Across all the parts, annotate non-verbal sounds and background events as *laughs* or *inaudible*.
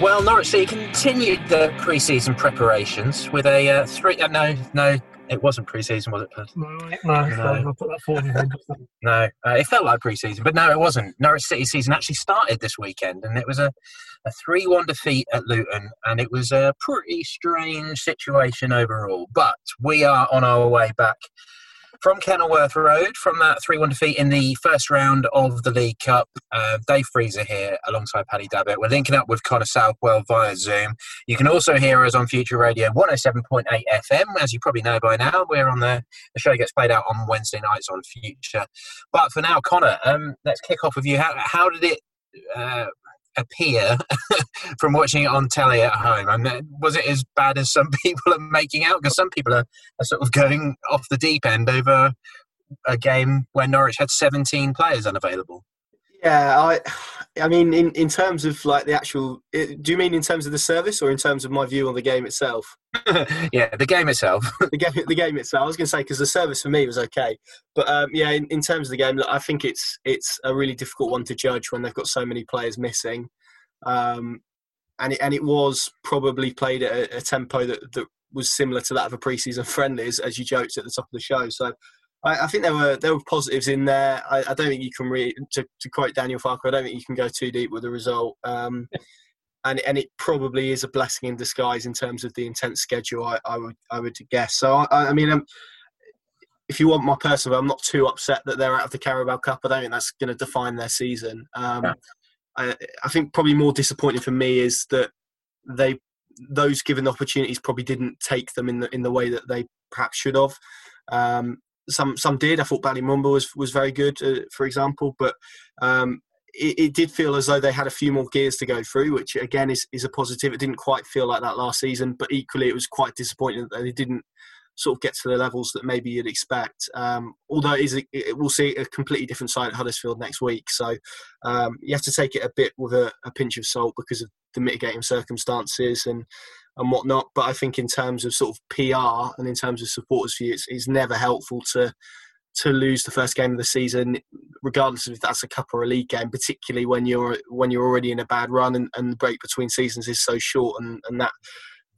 Well, Norwich City continued the pre-season preparations with a uh, three. Uh, no, no, it wasn't pre-season, was it? No, no, no. I'll put that forward. *laughs* no, uh, it felt like pre-season, but no, it wasn't. Norwich City season actually started this weekend, and it was a, a three-one defeat at Luton, and it was a pretty strange situation overall. But we are on our way back from Kenilworth Road from that 3 1 defeat in the first round of the League Cup. Uh, Dave Freezer here alongside Paddy Davitt. We're linking up with Connor Southwell via Zoom. You can also hear us on Future Radio 107.8 FM. As you probably know by now, we're on the, the show gets played out on Wednesday nights on Future. But for now, Connor, um, let's kick off with you. How, how did it uh, appear *laughs* from watching it on telly at home? I mean, uh, was it as bad as some *laughs* people are making out? Because some people are, are sort of going off the deep end over a game where Norwich had 17 players unavailable. Yeah, I, I mean, in, in terms of like the actual, do you mean in terms of the service or in terms of my view on the game itself? *laughs* yeah, the game itself. *laughs* the game, the game itself. I was going to say because the service for me was okay, but um, yeah, in, in terms of the game, look, I think it's it's a really difficult one to judge when they've got so many players missing, um, and it, and it was probably played at a, a tempo that that was similar to that of a preseason friendly, as, as you joked at the top of the show. So I, I think there were there were positives in there. I, I don't think you can read to, to, quote Daniel Farke. I don't think you can go too deep with the result. Um, *laughs* and and it probably is a blessing in disguise in terms of the intense schedule. I, I would I would guess. So I, I mean, um, if you want my personal, I'm not too upset that they're out of the Carabao Cup. I don't think that's going to define their season. Um, yeah. I, I think probably more disappointing for me is that they those given opportunities probably didn't take them in the in the way that they perhaps should have. Um, some some did. I thought Bali Mumba was was very good, uh, for example, but um, it, it, did feel as though they had a few more gears to go through, which again is is a positive. It didn't quite feel like that last season, but equally it was quite disappointing that they didn't sort of get to the levels that maybe you'd expect. Um, although it is, a, it, we'll see a completely different side at Huddersfield next week, so um, you have to take it a bit with a, a pinch of salt because of the mitigating circumstances and and whatnot. But I think in terms of sort of PR and in terms of supporters view, it's, it's never helpful to to lose the first game of the season, regardless of if that's a cup or a league game, particularly when you're when you're already in a bad run and, and the break between seasons is so short and, and that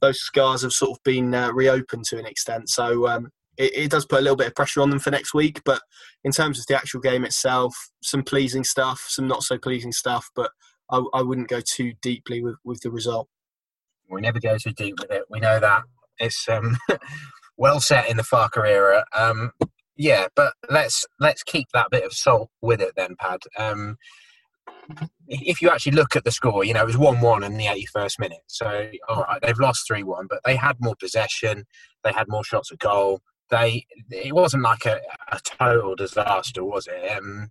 those scars have sort of been uh, reopened to an extent. So um, it, it, does put a little bit of pressure on them for next week. But in terms of the actual game itself, some pleasing stuff, some not so pleasing stuff. But I, I wouldn't go too deeply with, with the result. We never go too deep with it. We know that it's um, *laughs* well set in the Farke era. Um, yeah, but let's let's keep that bit of salt with it then, Pad. Um, if you actually look at the score, you know it was one-one in the 81st minute. So all right, they've lost three-one, but they had more possession. They had more shots at goal. They it wasn't like a, a total disaster, was it? Um,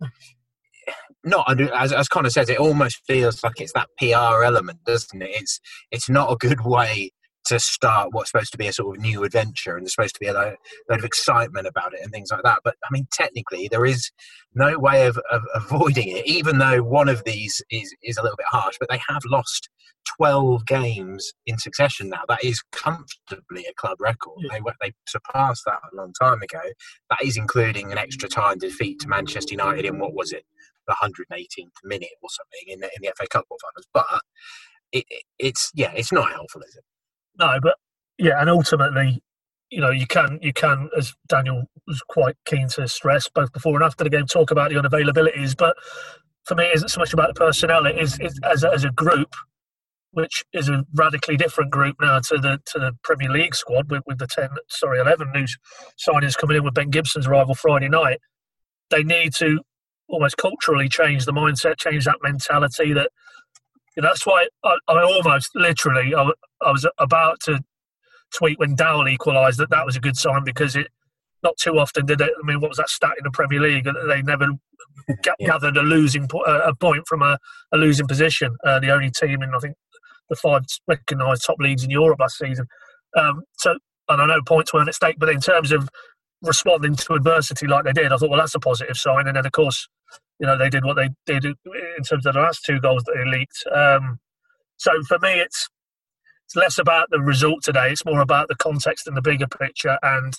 not as as Connor says, it almost feels like it's that PR element, doesn't it? It's it's not a good way to start what's supposed to be a sort of new adventure and there's supposed to be a load, load of excitement about it and things like that. But I mean, technically, there is no way of, of avoiding it, even though one of these is, is a little bit harsh. But they have lost 12 games in succession now. That is comfortably a club record. They, they surpassed that a long time ago. That is including an extra time defeat to Manchester United in what was it, the 118th minute or something in the, in the FA Cup finals. But it, it, it's yeah, it's not helpful, is it? No, but yeah, and ultimately, you know, you can you can, as Daniel was quite keen to stress, both before and after the game, talk about the unavailabilities. But for me, it isn't so much about the personnel; it is, is as a, as a group, which is a radically different group now to the to the Premier League squad with, with the ten, sorry, eleven new signings coming in with Ben Gibson's arrival Friday night. They need to almost culturally change the mindset, change that mentality that you know, that's why I, I almost literally I, I, was about to tweet when Dowell equalised that that was a good sign because it not too often did it. I mean, what was that stat in the Premier League? that They never *laughs* yeah. gathered a losing po- a point from a, a losing position. Uh, the only team in I think the five recognised top leagues in Europe last season. Um, so, and I know points weren't at stake, but in terms of responding to adversity like they did, I thought, well, that's a positive sign. And then, of course, you know, they did what they did in terms of the last two goals that they leaked. Um, so for me, it's it's less about the result today. It's more about the context and the bigger picture. And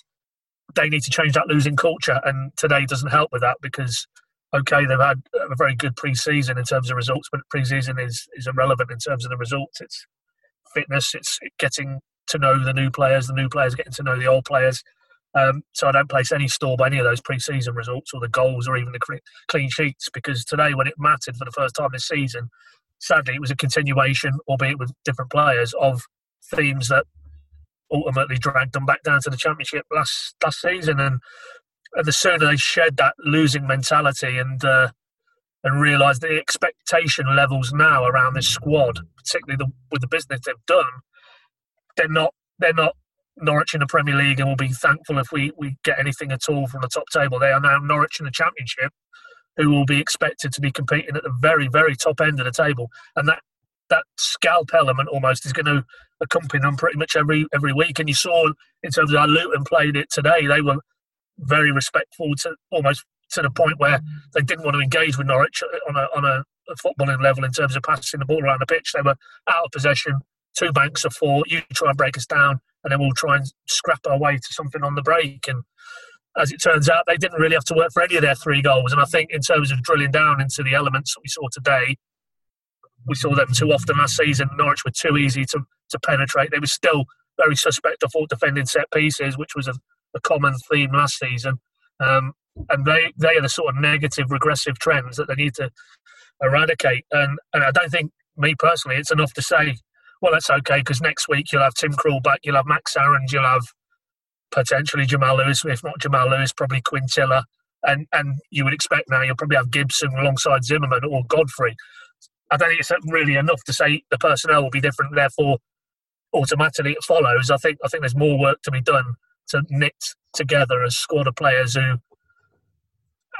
they need to change that losing culture. And today doesn't help with that because okay, they've had a very good pre-season in terms of results, but pre-season is is irrelevant in terms of the results. It's fitness. It's getting to know the new players, the new players getting to know the old players. Um, so I don't place any store by any of those pre-season results or the goals or even the clean sheets because today, when it mattered for the first time this season, sadly it was a continuation, albeit with different players, of themes that ultimately dragged them back down to the championship last last season. And, and the sooner they shed that losing mentality and uh, and realise the expectation levels now around this squad, particularly the, with the business they've done, they're not they're not Norwich in the Premier League and we'll be thankful if we, we get anything at all from the top table. They are now Norwich in the Championship, who will be expected to be competing at the very, very top end of the table. And that that scalp element almost is going to accompany them pretty much every every week. And you saw in terms of how Luton played it today, they were very respectful to almost to the point where they didn't want to engage with Norwich on a on a, a footballing level in terms of passing the ball around the pitch. They were out of possession, two banks of four. You try and break us down, and then we'll try and scrap our way to something on the break. And as it turns out, they didn't really have to work for any of their three goals. And I think in terms of drilling down into the elements that we saw today, we saw them too often last season. Norwich were too easy to, to penetrate. They were still very suspect of defending set pieces, which was a, a common theme last season. Um, and they, they are the sort of negative, regressive trends that they need to eradicate. And, and I don't think, me personally, it's enough to say well, that's okay because next week you'll have Tim Krul back, you'll have Max Aarons, you'll have potentially Jamal Lewis, if not Jamal Lewis, probably Quintilla, and and you would expect now you'll probably have Gibson alongside Zimmermann or Godfrey. I don't think it's really enough to say the personnel will be different, therefore automatically it follows. I think I think there's more work to be done to knit together a squad of players who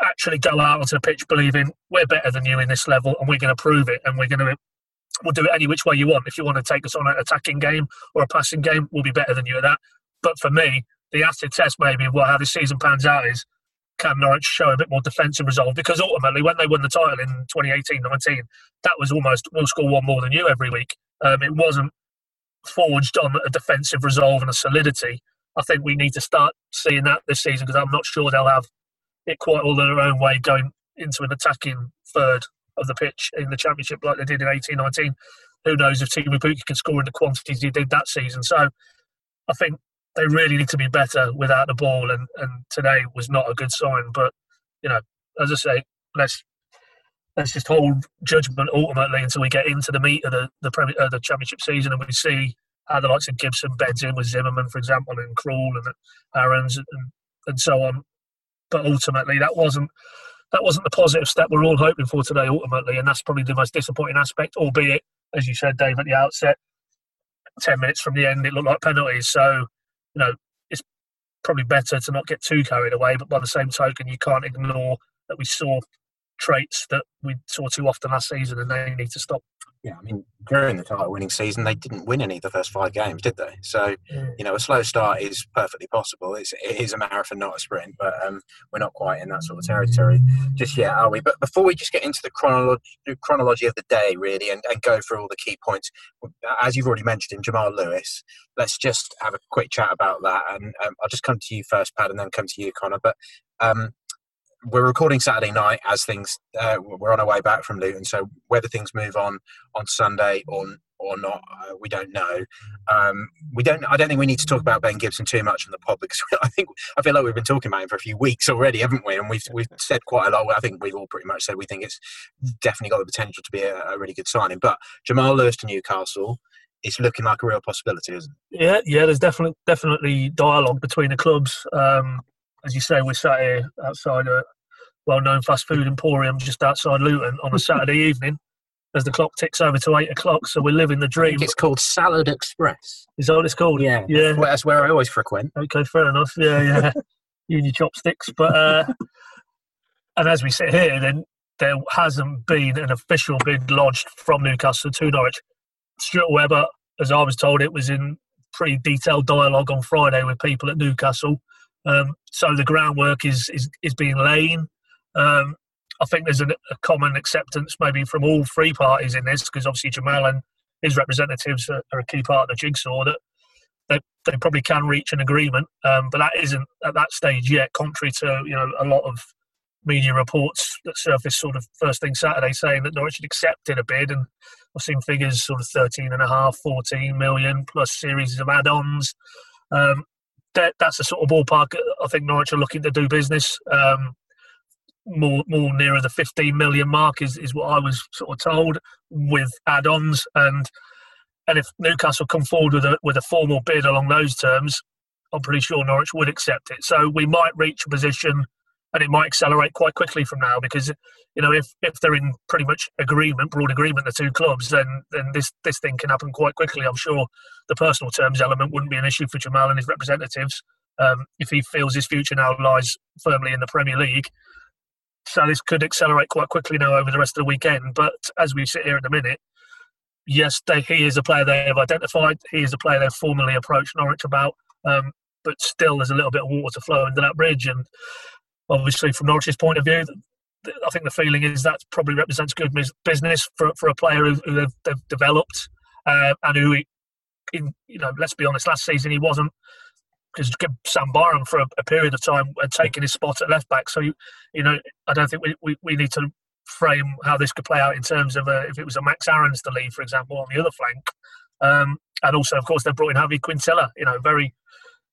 actually go out onto the pitch believing we're better than you in this level and we're going to prove it and we're going to we'll do it any which way you want. If you want to take us on an attacking game or a passing game, we'll be better than you at that. But for me, the acid test maybe of what how this season pans out is can Norwich show a bit more defensive resolve? Because ultimately, when they won the title in 2018 19, that was almost we'll score one more than you every week. Um, it wasn't forged on a defensive resolve and a solidity. I think we need to start seeing that this season because I'm not sure they'll have it quite all their own way going into an attacking third of the pitch in the championship like they did in 18 19. Who knows if Teemu Pukki can score in the quantities he did that season. So I think they really need to be better without the ball, and, and today was not a good sign. But, you know, as I say, let's let's just hold judgment ultimately until we get into the meat of the the, Premier, uh, the championship season and we see how the likes of Gibson beds in with Zimmermann, for example, and Krul and Aarons and, and so on. But ultimately, that wasn't that wasn't the positive step we're all hoping for today, ultimately, and that's probably the most disappointing aspect. Albeit, as you said, Dave, at the outset, ten minutes from the end, it looked like penalties. So, you know, it's probably better to not get too carried away. But by the same token, you can't ignore that we saw traits that we saw too often last season, and they need to stop. Yeah, I mean, during the title winning season, they didn't win any of the first five games, did they? So, you know, a slow start is perfectly possible. It's, it is a marathon, not a sprint, but um, we're not quite in that sort of territory just yet, are we? But before we just get into the chronology, chronology of the day, really, and, and go through all the key points, as you've already mentioned in Jamal Lewis, let's just have a quick chat about that. And um, I'll just come to you first, Pat, and then come to you, Connor. But um, we're recording Saturday night as things uh, we're on our way back from Luton. So whether things move on on Sunday or or not, uh, we don't know. Um, we don't. I don't think we need to talk about Ben Gibson too much on the pod because *laughs* I think I feel like we've been talking about him for a few weeks already, haven't we? And we've we've said quite a lot. I think we've all pretty much said we think it's definitely got the potential to be a, a really good signing. But Jamal Lewis to Newcastle. It's looking like a real possibility, isn't it? Yeah, yeah. There's definitely definitely dialogue between the clubs. Um, as you say, we're sat here outside a well-known fast food emporium just outside Luton on a *laughs* Saturday evening as the clock ticks over to eight o'clock. So we're living the dream. it's called Salad Express. Is that what it's called? Yeah, yeah. That's where I always frequent. Okay, fair enough. Yeah, yeah. *laughs* Use your chopsticks, but uh, and as we sit here, then there hasn't been an official bid lodged from Newcastle to Norwich. Stuart Webber, as I was told, it was in pretty detailed dialogue on Friday with people at Newcastle. Um, so the groundwork is, is, is being laid. Um, I think there's a, a, common acceptance maybe from all three parties in this because obviously Jamal and his representatives are, are, a key part of the jigsaw that they, they probably can reach an agreement, um, but that isn't at that stage yet. Contrary to you know a lot of media reports that surfaced sort of first thing Saturday saying that Norwich had accepted a bid, and I've seen figures sort of 13 and a half, 14 million plus series of add-ons. Um, that, that's the sort of ballpark I think Norwich are looking to do business. Um, more more nearer the 15 million mark is, is what I was sort of told with add-ons and and if Newcastle come forward with a with a formal bid along those terms, I'm pretty sure Norwich would accept it. So we might reach a position and it might accelerate quite quickly from now because you know if, if they're in pretty much agreement, broad agreement, the two clubs, then then this this thing can happen quite quickly. I'm sure the personal terms element wouldn't be an issue for Jamal and his representatives um, if he feels his future now lies firmly in the Premier League. So this could accelerate quite quickly now over the rest of the weekend. But as we sit here at the minute, yes, they, he is a player they have identified. He is a player they've formally approached Norwich about. Um, but still, there's a little bit of water to flow under that bridge. And obviously, from Norwich's point of view, I think the feeling is that probably represents good business for, for a player who, who they've, they've, developed uh, and who, in, you know, let's be honest, last season he wasn't because Sam Byram for a, a, period of time had taken his spot at left back. So, you, you know, I don't think we, we, we need to frame how this could play out in terms of uh, if it was a Max Aarons to lead, for example, on the other flank. Um, and also, of course, they brought in Javi Quintilla, you know, very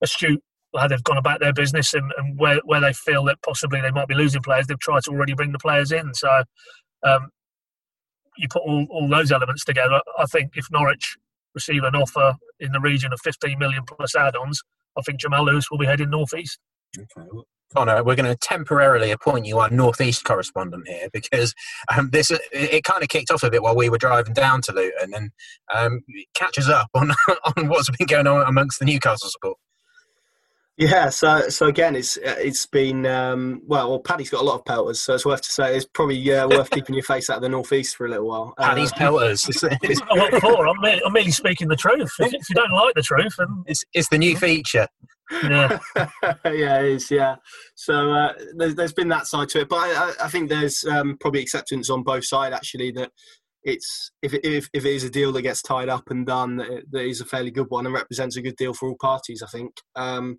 astute how they've gone about their business and, and where, where they feel that possibly they might be losing players, they've tried to already bring the players in. So um, you put all, all those elements together. I think if Norwich receive an offer in the region of 15 million plus add ons, I think Jamal Lewis will be heading northeast. Okay. Connor, we're going to temporarily appoint you our northeast correspondent here because um, this it, kind of kicked off a bit while we were driving down to Luton and um, catches up on *laughs* on what's been going on amongst the Newcastle support. Yeah, so so again, it's it's been um, well, well. Paddy's got a lot of pelters, so it's worth to say it's probably uh, worth keeping your face out of the northeast for a little while. Paddy's uh, pelters. *laughs* what for? I'm merely, I'm merely, speaking the truth. If, if, you don't like the truth, then it's it's the new feature. Yeah, *laughs* yeah, it is. Yeah, so uh, there's there's been that side to it, but I, I think there's um, probably acceptance on both sides actually that it's if it, if, if it is a deal that gets tied up and done, that, that is a fairly good one and represents a good deal for all parties. I think. Um,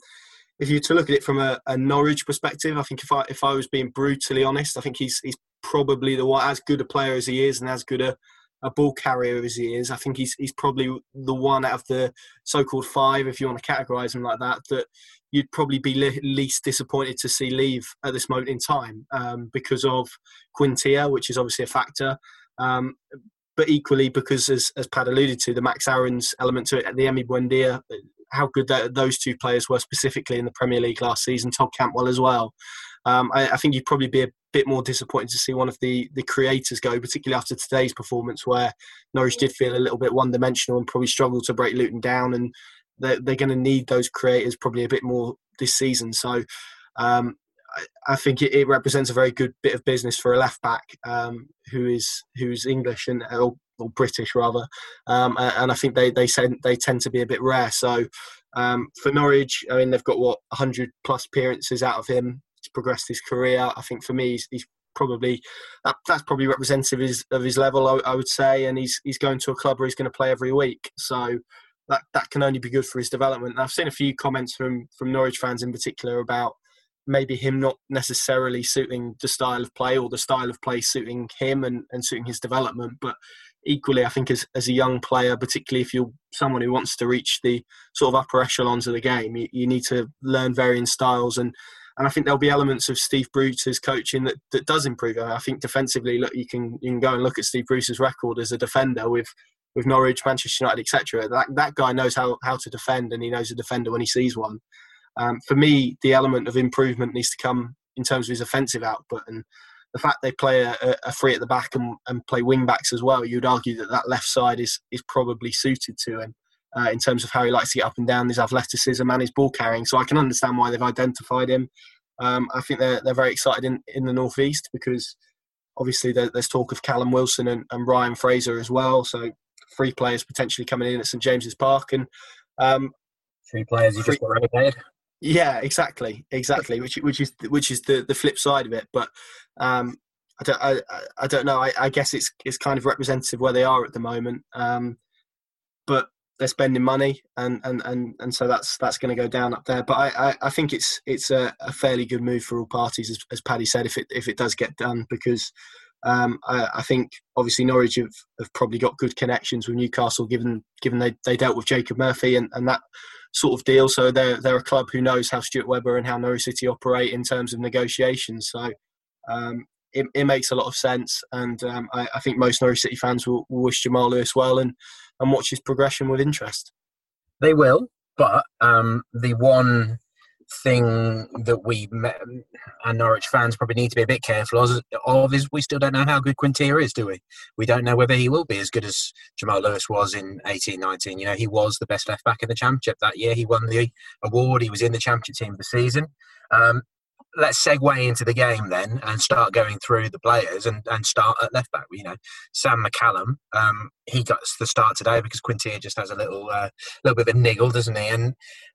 if you to look at it from a, a, Norwich perspective, I think if I if I was being brutally honest, I think he's he's probably the one as good a player as he is and as good a, a ball carrier as he is. I think he's he's probably the one out of the so-called five, if you want to categorise him like that, that you'd probably be le- least disappointed to see leave at this moment in time um, because of Quintilla, which is obviously a factor. Um, but equally because, as, as Pat alluded to, the Max Aarons element to it, the Emi Buendia how good that, those two players were specifically in the Premier League last season. Todd Cantwell as well. Um, I, I, think you'd probably be a bit more disappointed to see one of the the creators go, particularly after today's performance, where Norwich did feel a little bit one dimensional and probably struggled to break Luton down, and they're, they're going to need those creators probably a bit more this season. So. Um, I, think it, it, represents a very good bit of business for a left back um, who is who's English and or or British rather, um, and I think they they tend they tend to be a bit rare. So um, for Norwich, I mean they've got what 100 plus appearances out of him. He's progressed his career. I think for me, he's, he's probably that, that's probably representative of his, of his level, I, I, would say. And he's he's going to a club where he's going to play every week. So that that can only be good for his development. And I've seen a few comments from from Norwich fans in particular about maybe him not necessarily suiting the style of play or the style of play suiting him and, and suiting his development. But equally, I think as, as a young player, particularly if you're someone who wants to reach the sort of upper echelons of the game, you, you need to learn varying styles and. And I think there'll be elements of Steve Bruce's coaching that, that does improve. I think defensively, look, you can you can go and look at Steve Bruce's record as a defender with with Norwich, Manchester United, etc. That that guy knows how how to defend, and he knows a defender when he sees one. Um, for me, the element of improvement needs to come in terms of his offensive output, and the fact they play a, a free at the back and, and, play wing backs as well, you'd argue that that left side is is probably suited to him uh, in terms of how he likes to get up and down, his athleticism and his ball carrying. So I can understand why they've identified him. Um, I think they're they're very excited in, in the northeast because obviously there, there's talk of Callum Wilson and, and, Ryan Fraser as well. So three players potentially coming in at St James's Park and um, three players you just got relegated. Yeah, exactly, exactly. Which which is which is the the flip side of it. But um, I don't I, I don't know. I, I, guess it's it's kind of representative where they are at the moment. Um, but they're spending money, and and and, and so that's that's going to go down up there. But I, I, I think it's it's a, a, fairly good move for all parties, as, as Paddy said, if it if it does get done, because um, I, I, think obviously Norwich have, have probably got good connections with Newcastle, given given they, they dealt with Jacob Murphy and, and that sort of deal. So they're they're a club who knows how Stuart Webber and how Norwich City operate in terms of negotiations. So um, it, it, makes a lot of sense, and um, I, I, think most Norwich City fans will, will, wish Jamal Lewis well and and watch his progression with interest. They will, but um, the one thing that we and Norwich fans probably need to be a bit careful of is we still don't know how good Quintilla is, do we? We don't know whether he will be as good as Jamal Lewis was in eighteen nineteen. You know, he was the best left back in the championship that year. He won the award. He was in the championship team of the season. Um, let's segue into the game then and start going through the players and, and start at left back. You know, Sam McCallum, um, he got the start today because Quintilla just has a little uh, little bit of a niggle, doesn't he? And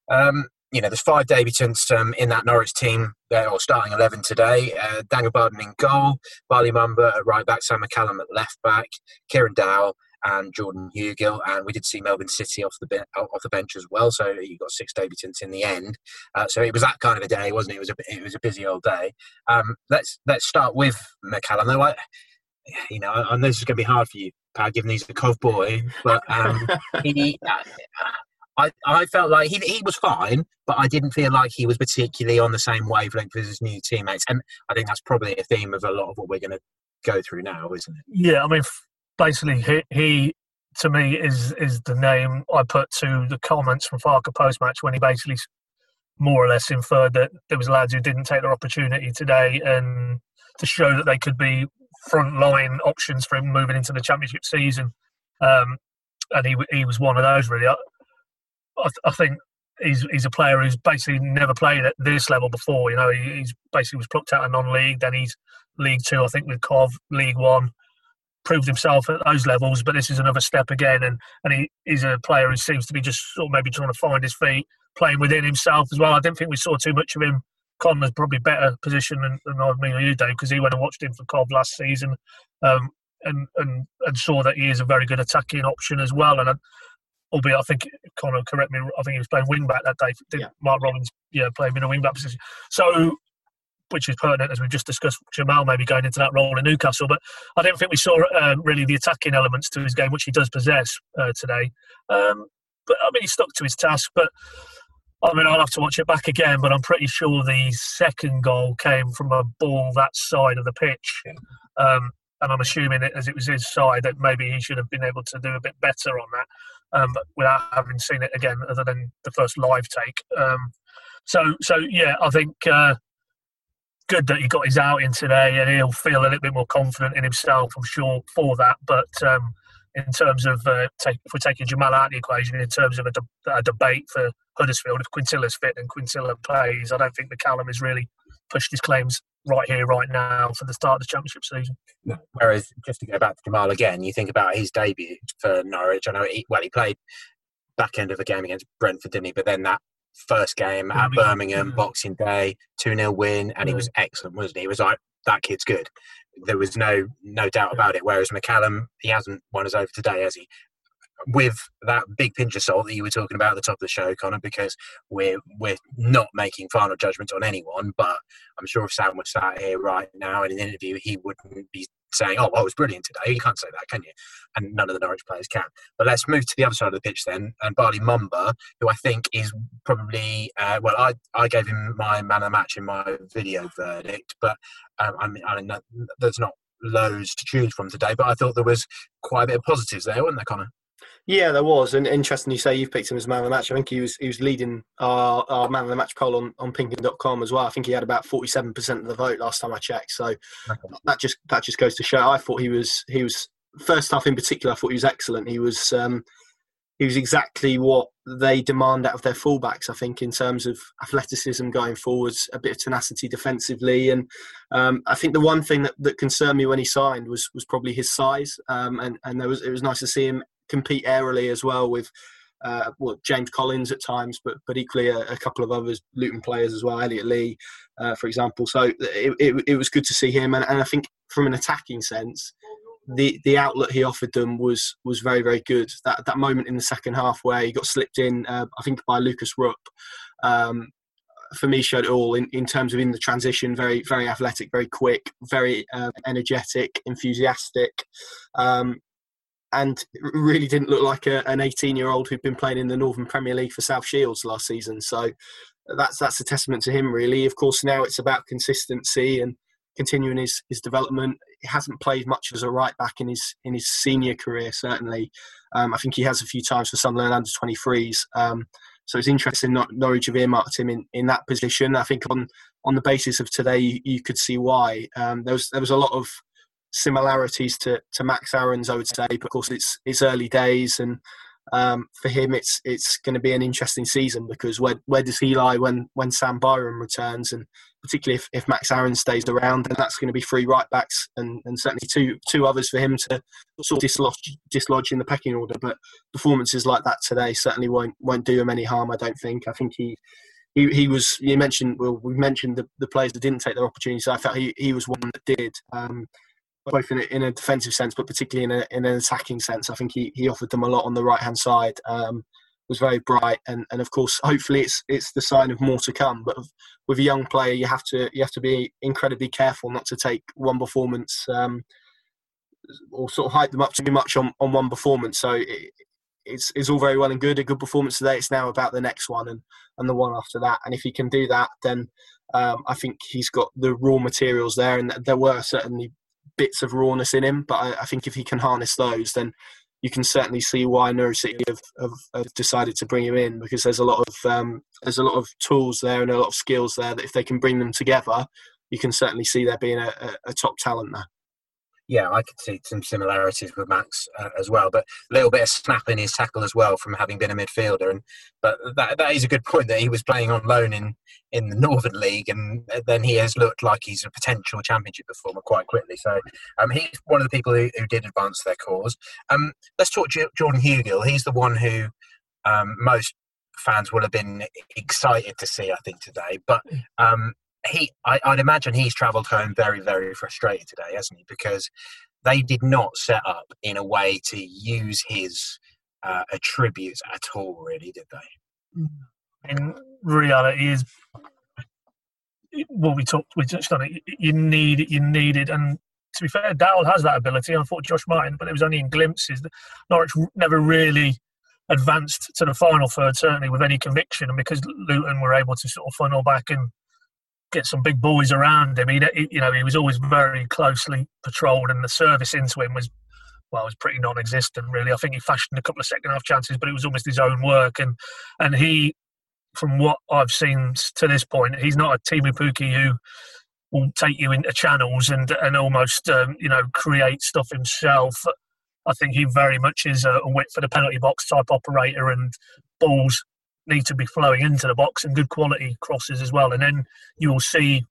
um, you know, there's five debutants um, in that Norwich team, uh, or starting 11 today. Uh, Daniel Barden in goal, Bali Mumba at right back, Sam McCallum at left back, Kieran Dowell and Jordan Hugill. And we did see Melbourne City off the off the bench as well. So you got six debutants in the end. Uh, so it was that kind of a day, wasn't it? It was a, it was a busy old day. Um, let's let's start with McCallum. Though I, you know, I, know this is going to be hard for you, Pat, given he's a Cove boy, but um, *laughs* he, uh, I, I felt like he, he was fine, but I didn't feel like he was particularly on the same wavelength as his new teammates. And I think that's probably a theme of a lot of what we're going to go through now, isn't it? Yeah, I mean, basically, he, he to me is is the name I put to the comments from Farke post match when he basically more or less inferred that there was lads who didn't take their opportunity today and to show that they could be front line options for him moving into the championship season. Um, and he he was one of those really. I, I think he's he's a player who's basically never played at this level before. You know, he, he's basically was plucked out of non-league, then he's League Two, I think, with Cov, League One, proved himself at those levels. But this is another step again, and and he, he's a player who seems to be just sort of maybe trying to find his feet, playing within himself as well. I didn't think we saw too much of him. Connor's probably better position than, than I mean you, Dave, because he went and watched him for Cov last season. Um, and, and and saw that he is a very good attacking option as well. And I, albeit I think Connor correct me. I think he was playing wing back that day. Yeah. Mark Robins, yeah, play him in a wing back position. So, which is pertinent as we've just discussed. Jamal maybe going into that role in Newcastle, but I didn't think we saw uh, really the attacking elements to his game, which he does possess uh, today. Um, but I mean, he stuck to his task. But I mean, I'll have to watch it back again, but I'm pretty sure the second goal came from a ball that side of the pitch. Um, and I'm assuming it, as it was his side that maybe he should have been able to do a bit better on that um, without having seen it again, other than the first live take. Um, so, so yeah, I think uh, good that he got his outing today, and he'll feel a little bit more confident in himself. I'm sure for that. But um, in terms of uh, take, if we're taking Jamal out of the equation, in terms of a, de- a debate for Huddersfield, if Quintilla's fit and Quintilla plays, I don't think McCallum has really pushed his claims right here, right now for the start of the championship season. Whereas, just to go back to Jamal again, you think about his debut for Norwich. I know, he, well, he played back end of the game against Brentford, didn't he? But then that first game at Birmingham, yeah. Boxing Day, 2 0 win, and yeah. he was excellent, wasn't he? He was like, that kid's good. There was no no doubt about it. Whereas McCallum, he hasn't won us over today, has he? With that big pinch of salt that you were talking about at the top of the show, Connor, because we're we're not making final judgments on anyone. But I'm sure if Sam was sat here right now in an interview, he wouldn't be saying, "Oh, well, it was brilliant today." You can't say that, can you? And none of the Norwich players can. But let's move to the other side of the pitch then, and Bali Mumba, who I think is probably uh, well, I I gave him my man of match in my video verdict, but um, I mean, I there's not loads to choose from today, but I thought there was quite a bit of positives there, wasn't there, Connor? Yeah, there was, and interesting you say you've picked him as man of the match. I think he was he was leading our, our man of the match poll on, on Pinkun.com as well. I think he had about forty seven percent of the vote last time I checked. So okay. that just that just goes to show. I thought he was he was first half in particular. I thought he was excellent. He was um, he was exactly what they demand out of their fullbacks. I think in terms of athleticism going forwards, a bit of tenacity defensively, and um, I think the one thing that, that concerned me when he signed was was probably his size. Um, and and there was it was nice to see him compete airily as well with uh, well, James Collins at times, but but equally a, a, couple of others, Luton players as well, Elliot Lee, uh, for example. So it, it, it, was good to see him, and, and I think from an attacking sense, the the outlet he offered them was was very very good. That that moment in the second half where he got slipped in, uh, I think by Lukas Rupp, um, for me showed it all in, in terms of in the transition. Very very athletic, very quick, very uh, energetic, enthusiastic. Um, and really didn't look like a, an 18 year old who'd been playing in the Northern Premier League for South Shields last season. So that's that's a testament to him, really. Of course, now it's about consistency and continuing his, his development. He hasn't played much as a right back in his in his senior career. Certainly, um, I think he has a few times for Sunderland under 23s. Um, so it's interesting. Not Norwich have earmarked him in, in that position. I think on on the basis of today, you, you could see why. Um, there was there was a lot of similarities to, to Max Aarons, I would say. But of course, it's it's early days, and um, for him, it's it's going to be an interesting season because where where does he lie when when Sam Byram returns, and particularly if, if Max Aaron stays around, then that's going to be three right backs and, and certainly two two others for him to sort of dislodge dislodge in the pecking order. But performances like that today certainly won't won't do him any harm. I don't think. I think he. He, he was you mentioned well we mentioned the, the players that didn't take their opportunities so I felt he, he was one that did um, both in a, in a defensive sense, but particularly in, a, in an attacking sense. I think he, he offered them a lot on the right hand side. Um, was very bright, and, and of course, *laughs* hopefully, it's it's the sign of more to come. But with a young player, you have to you have to be incredibly careful not to take one performance um, or sort of hype them up too much on, on one performance. So it, it's it's all very well and good. A good performance today. It's now about the next one and and the one after that. And if he can do that, then um, I think he's got the raw materials there. And there were certainly bits of rawness in him. But I, I, think if he can harness those, then you can certainly see why Norwich City have, have, have, decided to bring him in because there's a lot of um, there's a lot of tools there and a lot of skills there that if they can bring them together, you can certainly see there being a, a, a top talent there yeah, I could see some similarities with Max uh, as well, but a little bit of snap in his tackle as well from having been a midfielder. And but that that is a good point that he was playing on loan in in the Northern League, and then he has looked like he's a potential Championship performer quite quickly. So um, he's one of the people who, who did advance their cause. Um, let's talk Jordan Hugill. He's the one who um, most fans will have been excited to see, I think, today. But um, he, I, would imagine he's travelled home very, very frustrated today, hasn't he? Because they did not set up in a way to use his uh, attributes at all, really, did they? In reality, is well, we talked, we touched on it. You need it, you need it, and to be fair, Dowell has that ability. I thought Josh Martin, but it was only in glimpses. Norwich never really advanced to the final third, certainly with any conviction, and because Luton were able to sort of funnel back and get some big boys around him. He, you know, he was always very closely patrolled, and the service into him was well, was pretty non-existent really. I think he fashioned a couple of second half chances, but it was almost his own work. And and he, from what I've seen to this point, he's not a Teemu Pukki who will take you into channels and and almost um, you know create stuff himself. I think he very much is a, a wit for the penalty box type operator and balls need to be flowing into the box and good quality crosses as well. And then you will see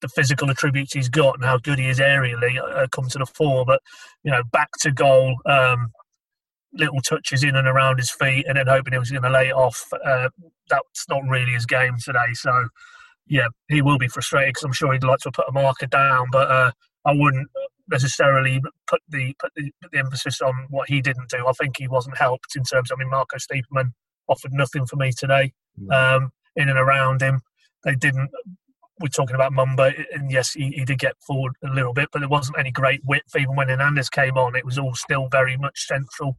the physical attributes he's got and how good he is aerially uh, come to the fore. But you know, back to goal, um, little touches in and around his feet, and then hoping he was going to lay it off. Uh, that's not really his game today. So yeah, he will be frustrated because I'm sure he'd like to put a marker down, but uh, I wouldn't necessarily put the put the, put the emphasis on what he didn't do. I think he wasn't helped in terms. I mean, Marco Stiepermann offered nothing for me today. Um, in and around him, they didn't. We're talking about Mumba, and yes, he, he, did get forward a little bit, but there wasn't any great width. Even when Hernandez came on, it was all still very much central,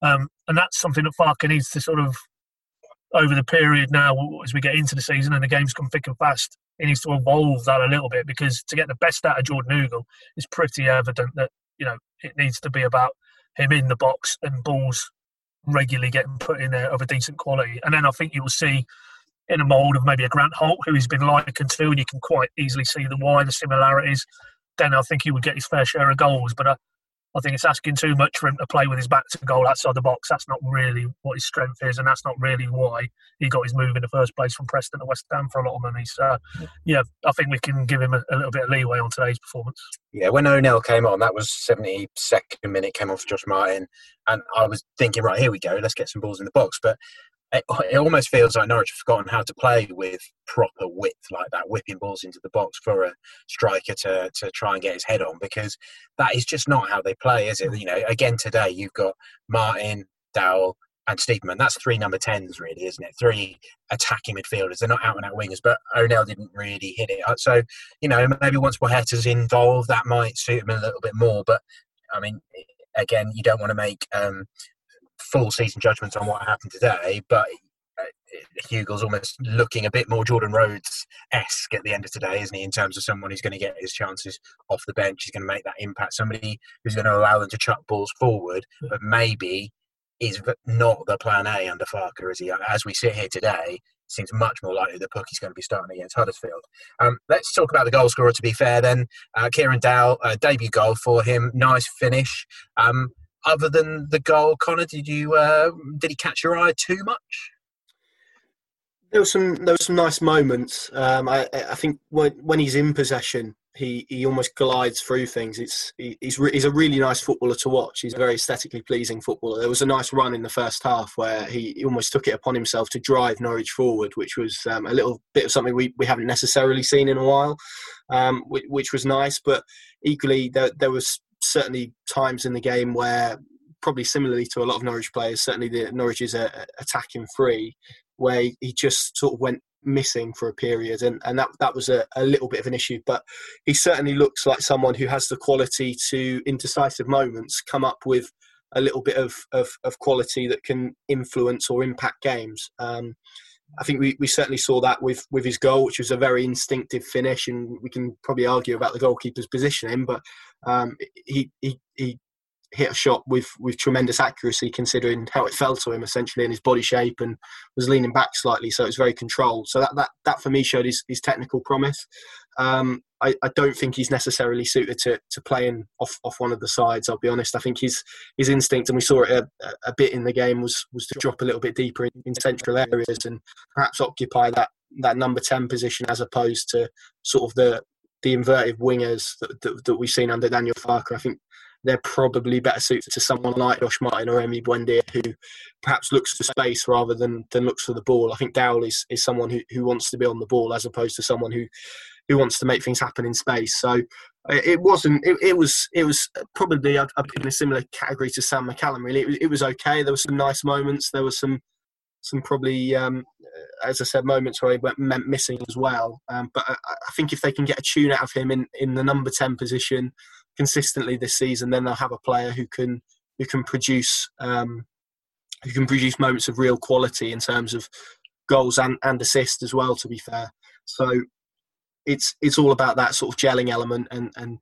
um, and that's something that Farke needs to sort of over the period now as we get into the season and the games come thick and fast. He needs to evolve that a little bit because to get the best out of Jordan Hugill, it's pretty evident that you know it needs to be about him in the box and balls regularly getting put in there of a decent quality. And then I think you will see in a mould of maybe a Grant Holt, who he's been likened to, and you can quite easily see the why, the similarities. Then I think he would get his fair share of goals. But uh, I think it's asking too much for him to play with his back to goal outside the box. That's not really what his strength is, and that's not really why he got his move in the first place from Preston to West Ham for a lot of money. So, yeah, I think we can give him a, a little bit of leeway on today's performance. Yeah, when O'Neill came on, that was 72nd minute, came on for Josh Martin, and I was thinking, right, here we go, let's get some balls in the box. But it, it, almost feels like Norwich have forgotten how to play with proper width like that, whipping balls into the box for a striker to, to try and get his head on because that is just not how they play, is it? You know, again today you've got Martin, Dowell, and Stiepermann. That's three number tens, really, isn't it? Three attacking midfielders. They're not out and out wingers, but O'Neill didn't really hit it. So, you know, maybe once Boeta's involved, that might suit him a little bit more. But I mean, again, you don't want to make um, full season judgments on what happened today, but uh, Hugill's almost looking a bit more Jordan Rhodes esque at the end of today, isn't he? In terms of someone who's going to get his chances off the bench, he's going to make that impact. Somebody who's going to allow them to chuck balls forward, but maybe is not the plan A under Farke, is he? As we sit here today, seems much more likely that Pukki's going to be starting against Huddersfield. Um, let's talk about the goal scorer to be fair then. Uh, Kieran Dowell, uh, debut goal for him, nice finish. Um, other than the goal, Connor, did you uh, did he catch your eye too much? There was some there were some nice moments. Um, I, I think when when he's in possession, he, he almost glides through things. It's he, he's re, he's a really nice footballer to watch. He's a very aesthetically pleasing footballer. There was a nice run in the first half where he, he almost took it upon himself to drive Norwich forward, which was um, a little bit of something we, we haven't necessarily seen in a while, um, which, which, was nice. But equally, there, there was certainly times in the game where probably similarly to a lot of Norwich players, certainly the Norwich is attacking free, where he just sort of went missing for a period, and, and that that was a, a little bit of an issue. But he certainly looks like someone who has the quality to, in decisive moments, come up with a little bit of, of, of quality that can influence or impact games. Um, I think we, we certainly saw that with, with his goal, which was a very instinctive finish, and we can probably argue about the goalkeeper's positioning, but um, he, he he hit a shot with with tremendous accuracy considering how it fell to him essentially in his body shape and was leaning back slightly so it was very controlled. So that that, that for me showed his, his technical promise. Um, I, I, don't think he's necessarily suited to, to playing off, off one of the sides I'll be honest. I think his his instinct and we saw it a, a bit in the game was was to drop a little bit deeper in, in central areas and perhaps occupy that that number 10 position as opposed to sort of the the inverted wingers that, that, that, we've seen under Daniel Farke. I think they're probably better suited to someone like Josh Martin or Emi Buendia, who perhaps looks for space rather than, than looks for the ball. I think Dowell is, is someone who, who wants to be on the ball as opposed to someone who who wants to make things happen in space. So it wasn't. It, it was. It was probably I'd, I'd in a similar category to Sam McCallum. Really, it was, it was okay. There were some nice moments. There were some some probably, um, as I said, moments where he went missing as well. Um, but I, I, think if they can get a tune out of him in, in the number ten position consistently this season, then they'll have a player who can who can produce um, who can produce moments of real quality in terms of goals and, and assists as well. To be fair, so it's it's all about that sort of gelling element and and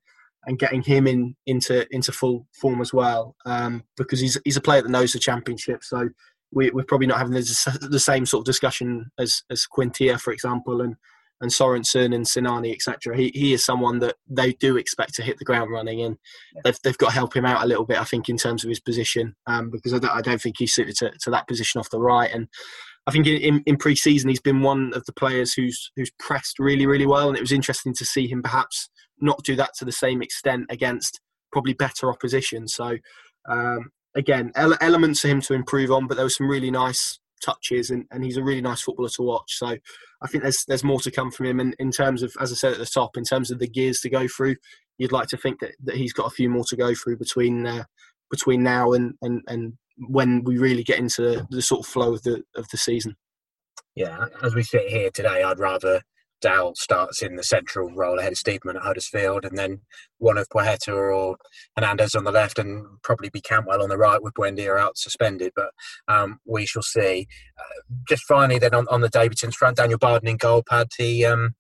and getting him in into into full form as well um, because he's he's a player that knows the championship. So we, are probably not having the, the, same sort of discussion as as Quintilla, for example, and and Sorensen and Sinani, etc. He he is someone that they do expect to hit the ground running, and they've they've got to help him out a little bit, I think, in terms of his position, um, because I don't, I don't think he's suited to, to that position off the right, and I think in, in pre-season he's been one of the players who's who's pressed really really well, and it was interesting to see him perhaps not do that to the same extent against probably better opposition. So um, again, ele- elements for him to improve on, but there were some really nice touches, and, and he's a really nice footballer to watch. So I think there's there's more to come from him. And in terms of, as I said at the top, in terms of the gears to go through, you'd like to think that, that he's got a few more to go through between uh, between now and, and, and when we really get into the, the sort of flow of the of the season. Yeah, as we sit here today, I'd rather Dowell starts in the central role ahead of Stiepermann at Huddersfield, and then one of Boeta or Hernandez on the left, and probably be Cantwell on the right with Buendia out suspended. But um, we shall see. Uh, just finally, then on, on the debutants front, Daniel Barden in goal pad. He um,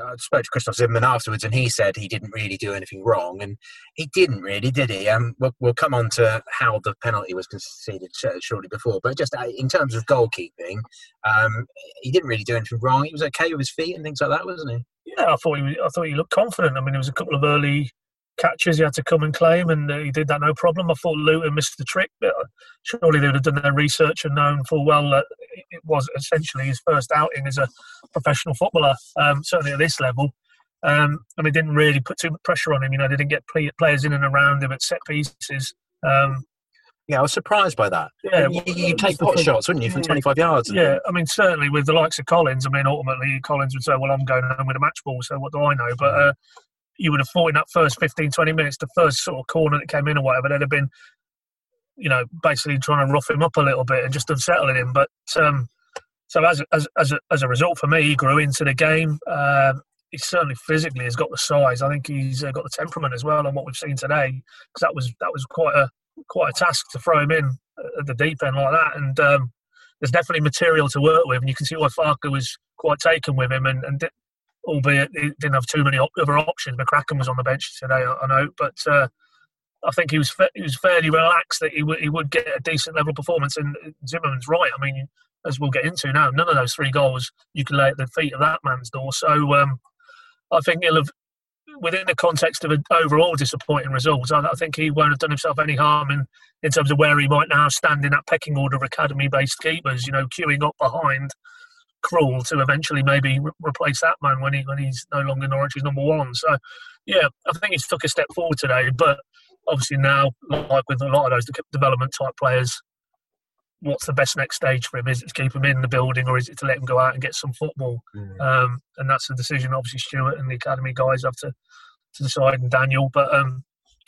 I spoke to Christoph Zimmermann afterwards, and he said he didn't really do anything wrong, and he didn't really, did he? Um, we'll, we'll come on to how the penalty was conceded shortly before, but just uh, in terms of goalkeeping, um, he didn't really do anything wrong. He was okay with his feet and things like that, wasn't he? Yeah, I thought he, I thought he looked confident. I mean, there was a couple of early catches he had to come and claim, and uh, he did that no problem. I thought Luton missed the trick, but surely they would have done their research and known full well that it was essentially his first outing as a professional footballer, um, certainly at this level. Um, and they didn't really put too much pressure on him. You know, they didn't get play, players in and around him at set pieces. Um, Yeah, I was surprised by that. Yeah, you, you take pot shots, wouldn't you, from 25 yards? Yeah, I mean, certainly with the likes of Collins, I mean, ultimately Collins would say, well, I'm going home with a match ball, so what do I know? But uh, you would have thought in that first 15, 20 minutes, the first sort of corner that came in or whatever, there'd have been, you know, basically trying to rough him up a little bit and just unsettling him. But um, so as, as, as, a, as a result for me, he grew into the game. Um, he certainly physically has got the size. I think he's uh, got the temperament as well on what we've seen today, because that was that was quite a quite a task to throw him in at the deep end like that. And um, there's definitely material to work with, and you can see why Farke was quite taken with him, and, and albeit he didn't have too many other options. McCracken was on the bench today, I, I know, but uh, I think he was fa- he was fairly relaxed that he would he would get a decent level of performance. And Zimmermann's right. I mean, as we'll get into now, none of those three goals you can lay at the feet of that man's door. So um, I think he'll have, within the context of an overall disappointing result, I, I, think he won't have done himself any harm in, in terms of where he might now stand in that pecking order of academy based keepers, you know, queuing up behind Krul to eventually maybe re- replace that man when, he, when he's no longer Norwich's number one. So, yeah, I think he's took a step forward today, but obviously now, like with a lot of those development type players, what's the best next stage for him? Is it to keep him in the building or is it to let him go out and get some football? Mm. Um, and that's a decision, obviously, Stuart and the academy guys have to, to decide, and Daniel. But um,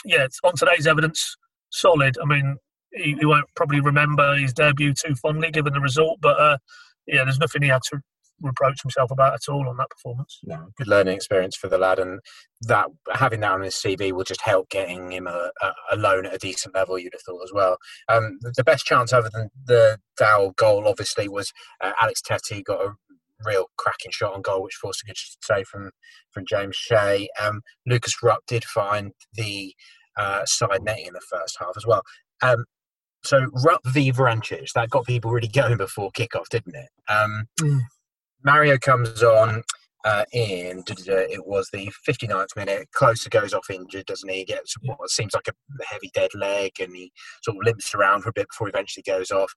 yeah, on today's evidence, solid. I mean, he, he, won't probably remember his debut too fondly given the result, but uh, yeah, there's nothing he had to reproach himself about at all on that performance. No, good learning experience for the lad, and that having that on his CV will just help getting him a, a, loan at a decent level. You'd have thought as well. Um, the best chance other than the Dow goal, obviously, was uh, Alex Tettey got a real cracking shot on goal, which forced a good save from from James Shea. Um, Lukas Rupp did find the uh, side netting in the first half as well. Um, so Rupp v Vrancic, that got people really *laughs* going before kickoff, didn't it? Um, mm. Mario comes on uh, in, it was the 59th minute. Klose goes off injured, doesn't he? He gets what seems like a heavy dead leg and he sort of limps around for a bit before he eventually goes off.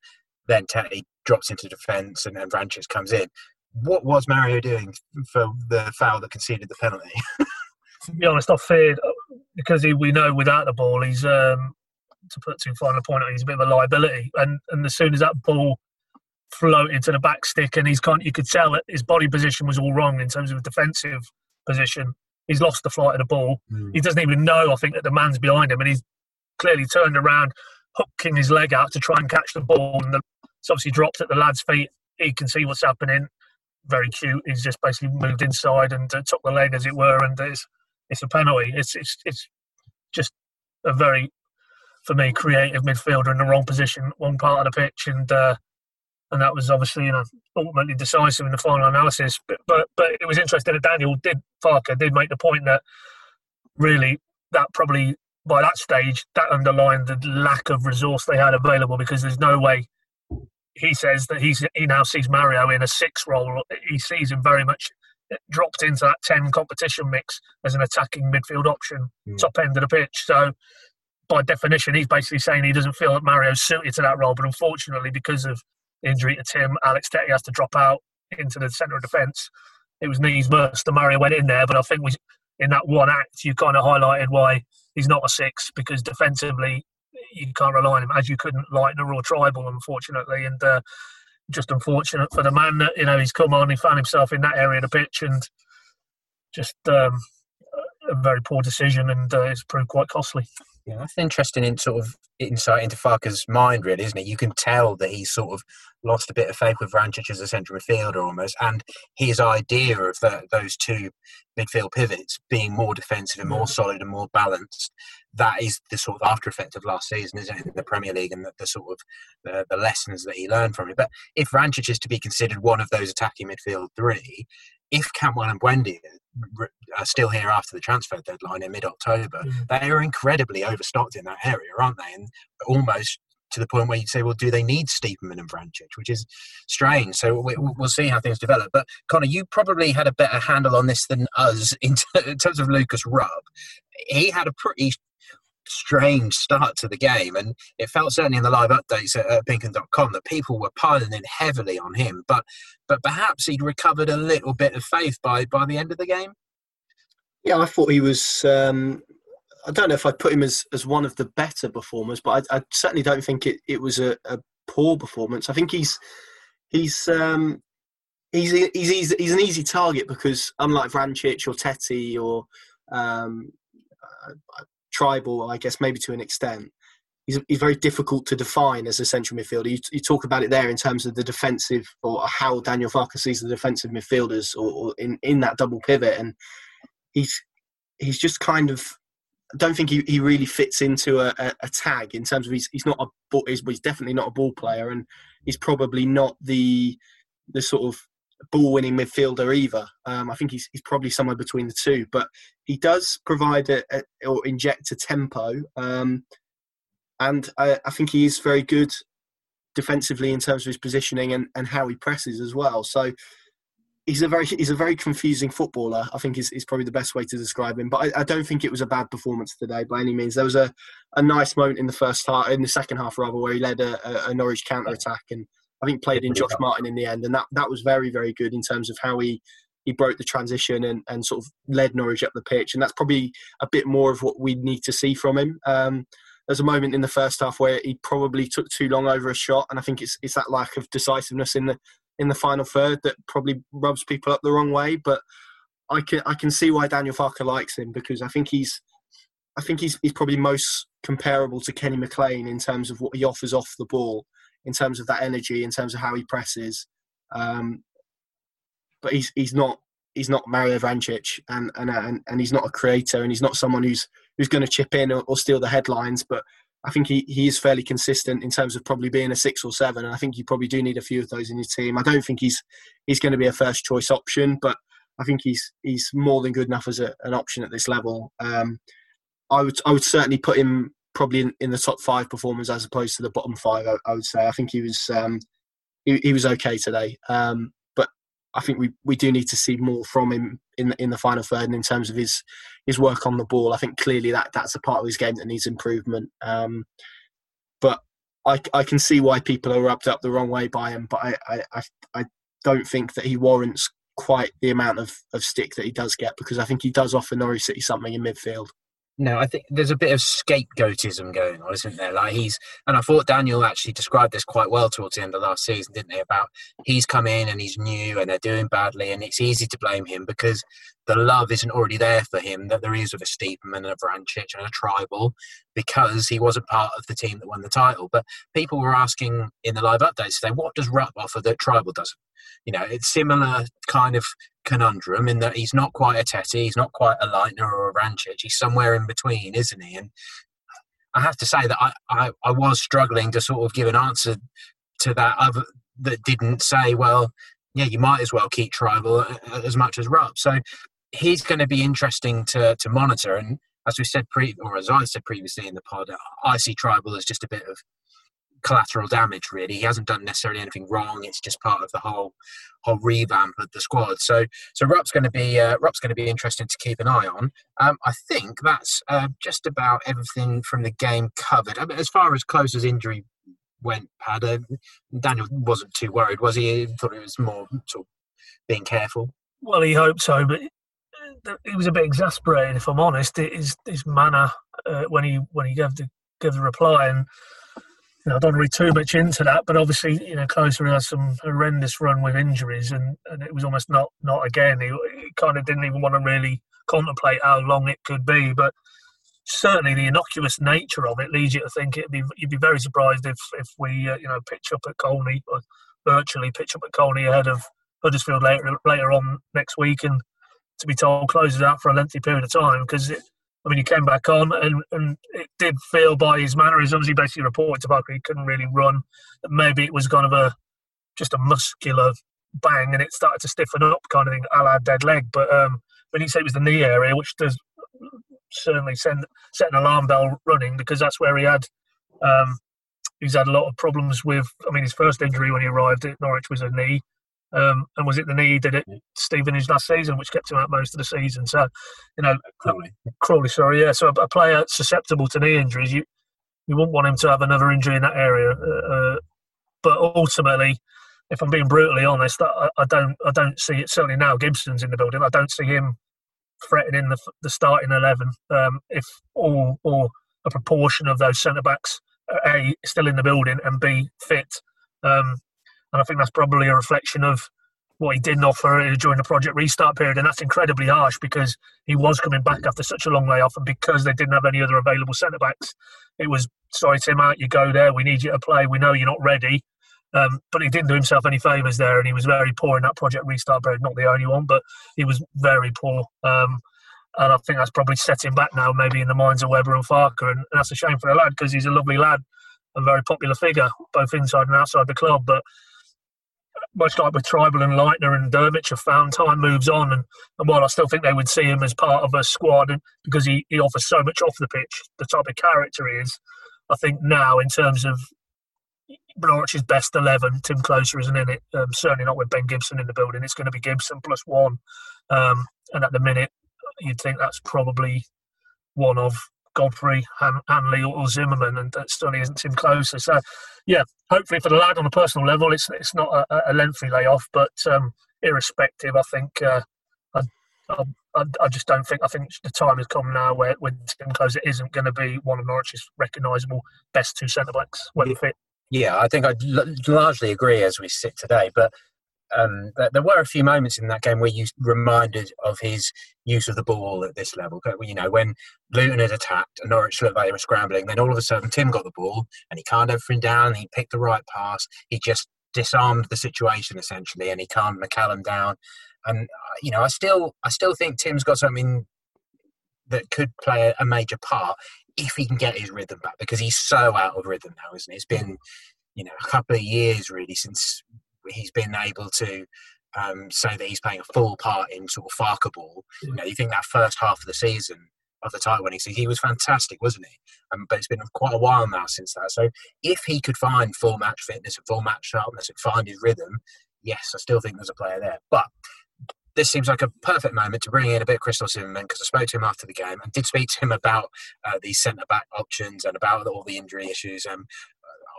Then Tettey drops into defence and then Vrancic comes in. What was Mario doing for the foul that conceded the penalty? *laughs* to be honest, I feared because he, we know without the ball, he's um, to put too fine a point on, he's a bit of a liability. And and as soon as that ball floated to the back stick, and he's kind. You could tell that his body position was all wrong in terms of defensive position. He's lost the flight of the ball. Mm. He doesn't even know. I think that the man's behind him, and he's clearly turned around, hooking his leg out to try and catch the ball, and the, it's obviously dropped at the lad's feet. He can see what's happening. Very cute. He's just basically moved inside and uh, took the leg, as it were, and it's it's a penalty. It's it's it's just a very, for me, creative midfielder in the wrong position, one part of the pitch, and uh, and that was obviously you know ultimately decisive in the final analysis. But but, but it was interesting that Daniel did Farke did make the point that really that probably by that stage that underlined the lack of resource they had available because there's no way he says that he's he now sees Mario in a six role. He sees him very much dropped into that ten competition mix as an attacking midfield option, mm. top end of the pitch. So by definition, he's basically saying he doesn't feel that Mario's suited to that role. But unfortunately, because of injury to Tim. Alex Tettey has to drop out into the centre of defence. It was knees must. The went in there, but I think we, in that one act, you kind of highlighted why he's not a six because defensively you can't rely on him as you couldn't Leitner or Trybull, unfortunately. And uh, just unfortunate for the man that you know he's come on, he found himself in that area of the pitch and just um, a very poor decision, and uh, it's proved quite costly. Yeah, that's interesting in sort of insight into Farke's mind, really, isn't it? You can tell that he's sort of lost a bit of faith with Vrancic as a central midfielder almost, and his idea of the, those two midfield pivots being more defensive and more solid and more balanced. That is the sort of after effect of last season, isn't it, in the Premier League, and the, the sort of the, the, lessons that he learned from it. But if Vrancic is to be considered one of those attacking midfield three, if Cantwell and Buendia are still here after the transfer deadline in mid-October, mm. they are incredibly overstocked in that area, aren't they? And almost to the point where you'd say, well, do they need Stiepermann and Vrancic, which is strange. So we, will see how things develop. But Connor, you probably had a better handle on this than us in, *laughs* t- in terms of Lukas Rupp. He had a pretty strange start to the game, and it felt certainly in the live updates at, at Pinkun.com that people were piling in heavily on him. But but perhaps he'd recovered a little bit of faith by by the end of the game. Yeah, I thought he was um, I don't know if I'd put him as, as one of the better performers, but I, I certainly don't think it, it was a, a, poor performance. I think he's he's um, he's, he's he's he's an easy target because unlike Vrancic or Tettey or um, Trybull, I guess maybe to an extent, he's, he's very difficult to define as a central midfielder. You, you, talk about it there in terms of the defensive or how Daniel Farke sees the defensive midfielders or, or in, in that double pivot, and he's he's just kind of I don't think he, he really fits into a, a, a, tag in terms of he's he's not a he's, he's definitely not a ball player and he's probably not the the sort of ball winning midfielder either. Um, I think he's he's probably somewhere between the two, but he does provide a, a or inject a tempo, um, and I, I think he is very good defensively in terms of his positioning and, and how he presses as well. So he's a very he's a very confusing footballer. I think is, is probably the best way to describe him. But I, I, don't think it was a bad performance today by any means. There was a, a nice moment in the first half, in the second half rather, where he led a, a, Norwich counter attack and I think played in Josh Martin in the end, and that that was very very good in terms of how he he broke the transition and, and sort of led Norwich up the pitch, and that's probably a bit more of what we need to see from him. Um, there's a moment in the first half where he probably took too long over a shot, and I think it's it's that lack of decisiveness in the in the final third that probably rubs people up the wrong way. But I can I can see why Daniel Farke likes him because I think he's I think he's he's probably most comparable to Kenny McLean in terms of what he offers off the ball, in terms of that energy, in terms of how he presses. Um, but he's he's not he's not Mario Vrancic and, and and and he's not a creator and he's not someone who's who's going to chip in or, or steal the headlines. But I think he, he is fairly consistent in terms of probably being a six or seven, and I think you probably do need a few of those in your team. I don't think he's he's going to be a first choice option, but I think he's he's more than good enough as a, an option at this level. Um, I would I would certainly put him probably in, in, the top five performers as opposed to the bottom five. I, I would say I think he was um, he, he was okay today. Um, but I think we, we do need to see more from him in the, in the final third and in terms of his his work on the ball. I think clearly that that's a part of his game that needs improvement. Um, but I, I can see why people are rubbed up the wrong way by him. But I, I, I don't think that he warrants quite the amount of, of stick that he does get because I think he does offer Norwich City something in midfield. No, I think there's a bit of scapegoatism going on, isn't there? Like he's, and I thought Daniel actually described this quite well towards the end of last season, didn't he? About he's come in and he's new and they're doing badly, and it's easy to blame him because the love isn't already there for him that there is with a Stiepermann and a Vrancic and a Trybull because he wasn't part of the team that won the title. But people were asking in the live updates today, what does Rupp offer that Trybull doesn't? You know, it's similar kind of conundrum in that he's not quite a Tettey, he's not quite a Leitner or a Vrancic. He's somewhere in between, isn't he? And I have to say that I, I, I was struggling to sort of give an answer to that other that didn't say, well, yeah, you might as well keep Trybull uh, uh, as much as Rupp. So he's going to be interesting to, to monitor. And as we said, pre, or as I said previously in the pod, I see Trybull as just a bit of collateral damage really. He hasn't done necessarily anything wrong. It's just part of the whole whole revamp of the squad. So so Rupp's going to be uh, going to be interesting to keep an eye on. Um, I think that's uh, just about everything from the game covered. I mean, as far as Klose's injury went Pad uh, Daniel wasn't too worried was he? he thought it was more sort of being careful. Well he hoped so but uh, he was a bit exasperated if I'm honest. His his manner uh, when he when he gave the gave the reply and you know, I don't read too much into that, but obviously, you know, Klose had some horrendous run with injuries, and, and it was almost not not again. He, he kind of didn't even want to really contemplate how long it could be, but certainly the innocuous nature of it leads you to think it'd be you'd be very surprised if if we uh, you know pitch up at Colney or virtually pitch up at Colney ahead of Huddersfield later later on next week, and to be told Klose's out for a lengthy period of time because it I mean, he came back on, and, and it did feel by his mannerisms, he basically reported to Farke he couldn't really run. That maybe it was kind of a just a muscular bang, and it started to stiffen up, kind of thing, a la dead leg. But um, when he said it was the knee area, which does certainly send set an alarm bell running because that's where he had um, he's had a lot of problems with. I mean, his first injury when he arrived at Norwich was a knee. Um, and was it the knee did it Stevenage last season, which kept him out most of the season? So, you know, Crawley, Crawley sorry, yeah. So a, a, player susceptible to knee injuries, you you wouldn't want him to have another injury in that area. Uh, uh, but ultimately, if I'm being brutally honest, I, I, don't I don't see it. Certainly now, Gibson's in the building. I don't see him threatening the, the starting eleven um, if all or a proportion of those centre backs a still in the building and b fit. Um, and I think that's probably a reflection of what he didn't offer during the project restart period, and that's incredibly harsh because he was coming back after such a long layoff, and because they didn't have any other available centre backs, it was sorry Tim out, you go there, we need you to play, we know you're not ready. Um, but he didn't do himself any favours there, and he was very poor in that project restart period. Not the only one, but he was very poor. Um, and I think that's probably set him back now, maybe in the minds of Weber and Farke, and that's a shame for the lad because he's a lovely lad, a very popular figure, both inside and outside the club. But much like with Trybull and Leitner and Drmic have found, time moves on. And, and while I still think they would see him as part of a squad and because he, he offers so much off the pitch, the type of character he is, I think now in terms of Norwich's best 11, Tim Klose isn't in it. Um, certainly not with Ben Gibson in the building. It's going to be Gibson plus one. Um, and at the minute, you'd think that's probably one of Godfrey, Han- Hanley, or Zimmermann, and that certainly isn't Tim Klose. So, yeah, hopefully for the lad on a personal level, it's it's not a, a lengthy layoff, but um, irrespective, I think uh, I, I, I, just don't think I think the time has come now where when Tim Klose isn't going to be one of Norwich's recognisable best two centre backs when yeah. fit. Yeah, I think I largely agree as we sit today, but um, there were a few moments in that game where you reminded of his use of the ball at this level. You know, when Luton had attacked and Norwich looked like they were scrambling, then all of a sudden Tim got the ball and he calmed everything down. He picked the right pass. He just disarmed the situation essentially, and he calmed McCallum down. And uh, you know, I still, I still think Tim's got something that could play a major part if he can get his rhythm back because he's so out of rhythm now, isn't it? It's been you know a couple of years really since he's been able to um, say that he's playing a full part in sort of Farke ball. You know, you think that first half of the season of the title winning season, he was fantastic, wasn't he? Um, but it's been quite a while now since that. So if he could find full match fitness and full match sharpness and find his rhythm, yes, I still think there's a player there. But this seems like a perfect moment to bring in a bit of Christoph Zimmermann because I spoke to him after the game and did speak to him about uh, these centre back options and about all the injury issues. Um,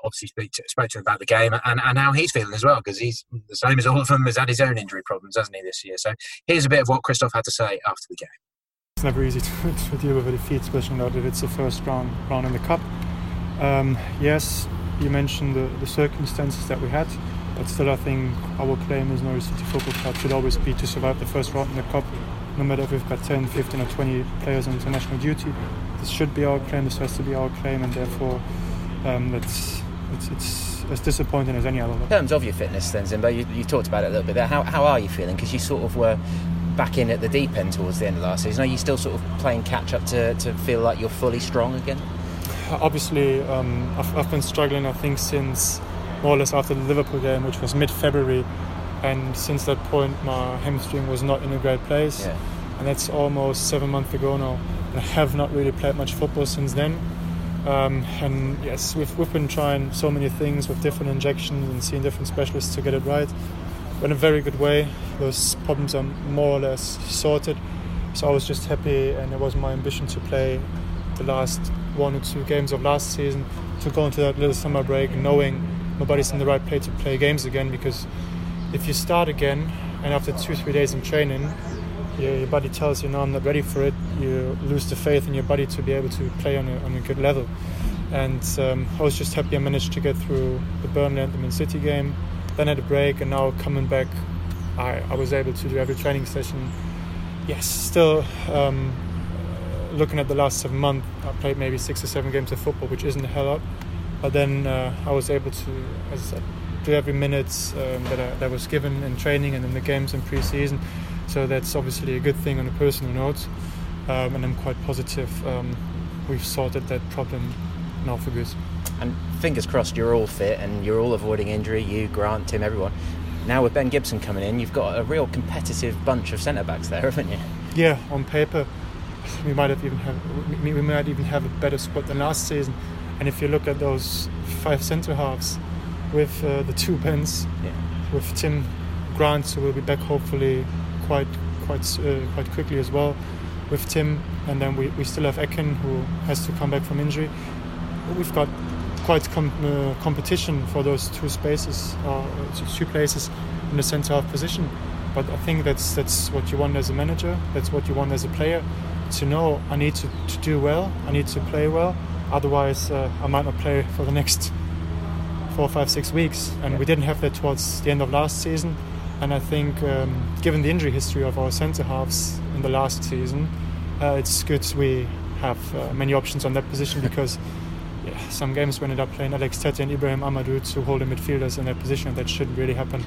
obviously spoke to, spoke to him about the game and, and how he's feeling as well because he's the same as all of them has had his own injury problems, hasn't he, this year? So here's a bit of what Christoph had to say after the game. It's never easy to, *laughs* to deal with a defeat, especially now that it's the first round round in the cup. Um, yes, you mentioned the, the circumstances that we had, but still, I think our claim as Norwich City Football Club should always be to survive the first round in the cup. No matter if we've got 10, 15, or 20 players on international duty, this should be our claim. This has to be our claim, and therefore, um, let's it's, it's as disappointing as any other. In terms of your fitness, then Zimbo, you, you talked about it a little bit there. How, how are you feeling? Because you sort of were back in at the deep end towards the end of last season. Are you still sort of playing catch up to, to feel like you're fully strong again? Obviously, um, I've, I've been struggling. I think since more or less after the Liverpool game, which was mid-February, and since that point, my hamstring was not in a great place. Yeah. And that's almost seven months ago now. I have not really played much football since then. Um, and yes, we've, we've been trying so many things with different injections and seeing different specialists to get it right. But in a very good way, those problems are more or less sorted. So I was just happy, and it was my ambition to play the last one or two games of last season to go into that little summer break knowing my body's in the right place to play games again. Because if you start again and after two, three days in training, your, your body tells you, no, I'm not ready for it, you lose the faith in your body to be able to play on a, on a good level. And um, I was just happy I managed to get through the Burnley and the Man City game, then had a break, and now coming back, I, I was able to do every training session. Yes, still um, looking at the last seven months, I played maybe six or seven games of football, which isn't a hell lot. But then uh, I was able to, as I said, do every minute um, that, I, that was given in training and in the games in pre-season. So that's obviously a good thing on a personal note, um, and I'm quite positive um, we've sorted that problem now for good. And fingers crossed, you're all fit and you're all avoiding injury. You, Grant, Tim, everyone. Now with Ben Gibson coming in, you've got a real competitive bunch of centre backs there, haven't you? Yeah, on paper, we might have even have we might even have a better squad than last season. And if you look at those five centre halves, with uh, the two Bens, yeah. with Tim Grant, who will be back hopefully quite quite uh, quite quickly as well with Tim, and then we, we still have Akin who has to come back from injury. We've got quite com- uh, competition for those two spaces uh, two places in the centre half position, But I think that's that's what you want as a manager. That's what you want as a player. To know I need to, to do well. I need to play well. Otherwise, uh, I might not play for the next four, five, six weeks. And we didn't have that towards the end of last season. And I think, um, given the injury history of our centre halves in the last season, uh, it's good we have uh, many options on that position *laughs* because yeah, some games we ended up playing Alex Tettey and Ibrahim Amadou to hold the midfielders in that position. That shouldn't really happen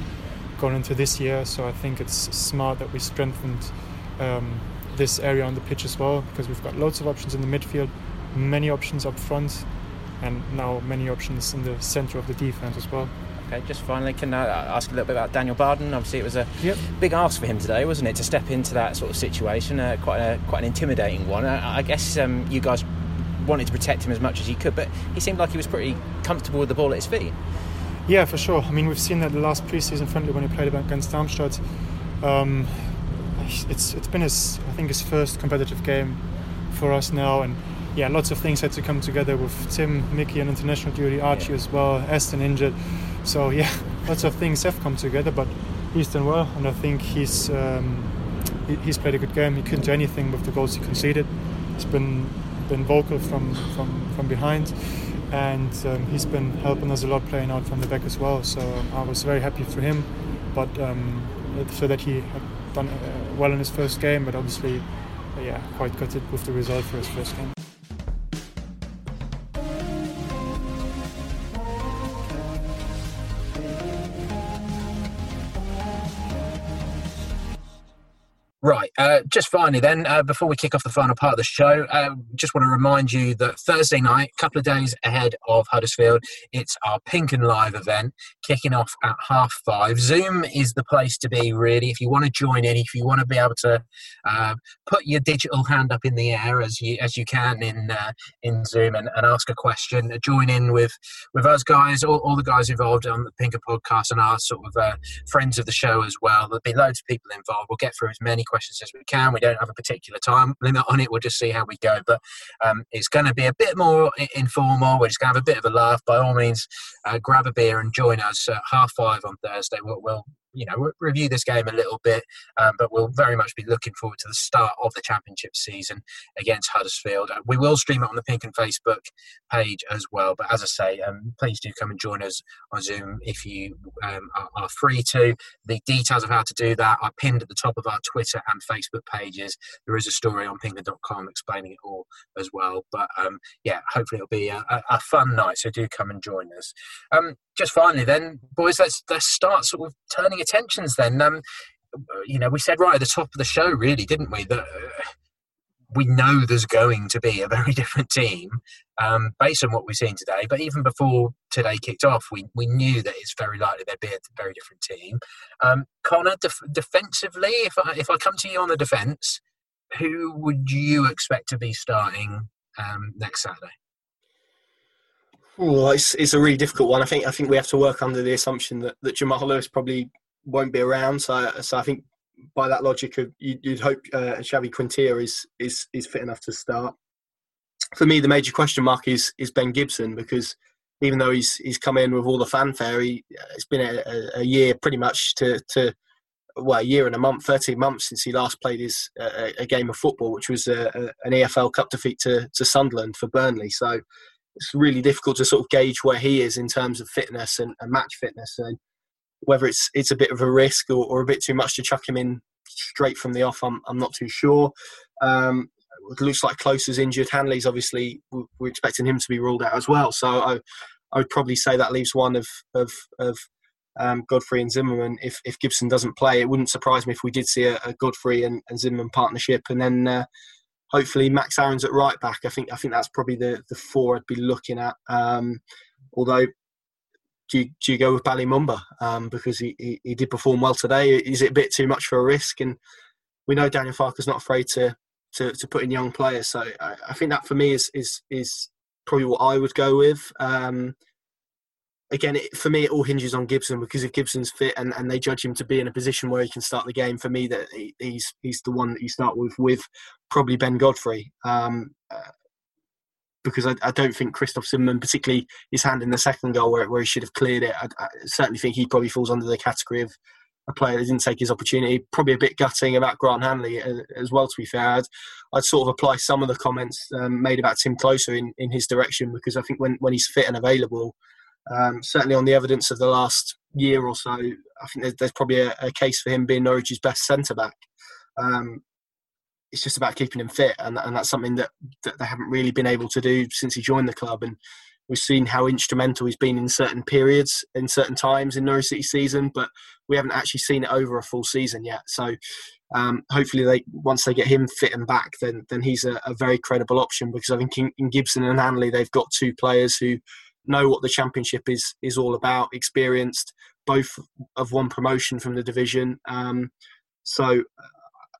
going into this year. So I think it's smart that we strengthened um, this area on the pitch as well because we've got loads of options in the midfield, many options up front, and now many options in the centre of the defence as well. Okay, just finally, can I ask a little bit about Daniel Barden? Obviously, it was a yep. big ask for him today, wasn't it, to step into that sort of situation? Uh, quite a quite an intimidating one. I, I guess um, you guys wanted to protect him as much as you could, but he seemed like he was pretty comfortable with the ball at his feet. Yeah, for sure. I mean, we've seen that the last pre-season friendly when he played against Darmstadt. Um, it's it's been his I think his first competitive game for us now, and yeah, lots of things had to come together with Tim, Mickey and international duty, Archie yeah. as well, Aston injured. So yeah, *laughs* lots of things have come together, but he's done well, and I think he's um, he, he's played a good game. He couldn't do anything with the goals he conceded. He's been been vocal from from, from behind, and um, he's been helping us a lot playing out from the back as well. So I was very happy for him, but um, so that he had done uh, well in his first game, but obviously, yeah, quite gutted with the result for his first game. Uh, just finally, then, uh, before we kick off the final part of the show, uh, just want to remind you that Thursday night, a couple of days ahead of Huddersfield, it's our Pink Un Live event kicking off at half five. Zoom is the place to be, really. If you want to join in, if you want to be able to uh, put your digital hand up in the air as you as you can in uh, in Zoom and, and, ask a question, join in with with us guys, all, all, the guys involved on the Pink Un podcast, and our sort of friends of the show as well. There'll be loads of people involved. We'll get through as many questions as we can. We don't have a particular time limit on it. We'll just see how we go. But um, it's going to be a bit more informal. We're just going to have a bit of a laugh. By all means, uh, grab a beer and join us at half five on Thursday. We'll, we'll you know review this game a little bit, um, but we'll very much be looking forward to the start of the championship season against Huddersfield. Uh, we will stream it on the Pink Un Facebook page as well. But as I say, um, please do come and join us on Zoom if you um, are, are, free to. The details of how to do that are pinned at the top of our Twitter and Facebook pages. There is a story on pinkun.com explaining it all as well. But um, yeah, hopefully it'll be a, a, a, fun night. So do come and join us. Um, just finally, then, boys, let's let's start sort of turning attentions. Then, um, you know, we said right at the top of the show, really, didn't we, that uh, we know there's going to be a very *laughs* different team um, based on what we've seen today. But even before today kicked off, we we knew that it's very likely there'd be a very different team. Um, Connor, def- defensively, if I if I come to you on the defence, who would you expect to be starting um, next Saturday? Well, it's, it's a really difficult one. I think I think we have to work under the assumption that, that Jamal Lewis probably won't be around. So so I think by that logic, you'd hope uh, Xavi Quintilla is is is fit enough to start. For me, the major question mark is is Ben Gibson because even though he's he's come in with all the fanfare, he, it's been a, a year pretty much to to well, a year and a month, 13 months since he last played his uh, a game of football, which was a, a, an EFL Cup defeat to, to Sunderland for Burnley. So it's really difficult to sort of gauge where he is in terms of fitness and, and match fitness, and whether it's it's a bit of a risk or, or, a bit too much to chuck him in straight from the off. I'm I'm not too sure. Um, it looks like Klose is injured. Hanley's obviously we're expecting him to be ruled out as well. So I I would probably say that leaves one of of of um, Godfrey and Zimmermann. If if Gibson doesn't play, it wouldn't surprise me if we did see a, a Godfrey and, and Zimmermann partnership, and then. Uh, hopefully Max Aarons at right back. I think I think that's probably the the four I'd be looking at. Um, although, do you, do you go with Bali Mumba um, because he, he, he did perform well today? Is it a bit too much for a risk? And we know Daniel Farke's not afraid to to, to put in young players. So I, I, think that for me is is is probably what I would go with. Um, again, it, for me, it all hinges on Gibson because if Gibson's fit and, and they judge him to be in a position where he can start the game, for me, that he, he's he's the one that you start with with probably Ben Godfrey. Um, uh, because I, I, don't think Christoph Zimmermann, particularly his hand in the second goal where, where he should have cleared it, I, I, certainly think he probably falls under the category of a player that didn't take his opportunity. Probably a bit gutting about Grant Hanley uh, as well. To be fair, I'd, I'd sort of apply some of the comments um, made about Tim Klose in, in his direction because I think when, when he's fit and available, um, certainly on the evidence of the last year or so, I think there's, there's probably a, a, case for him being Norwich's best centre back. Um, it's just about keeping him fit, and, and that's something that, that they haven't really been able to do since he joined the club. And we've seen how instrumental he's been in certain periods, in certain times in Norwich City season, but we haven't actually seen it over a full season yet. So um, hopefully, they once they get him fit and back, then then he's a, a very credible option because I think in, in, Gibson and Hanley they've got two players who know what the championship is is all about, experienced, both have won promotion from the division. Um, so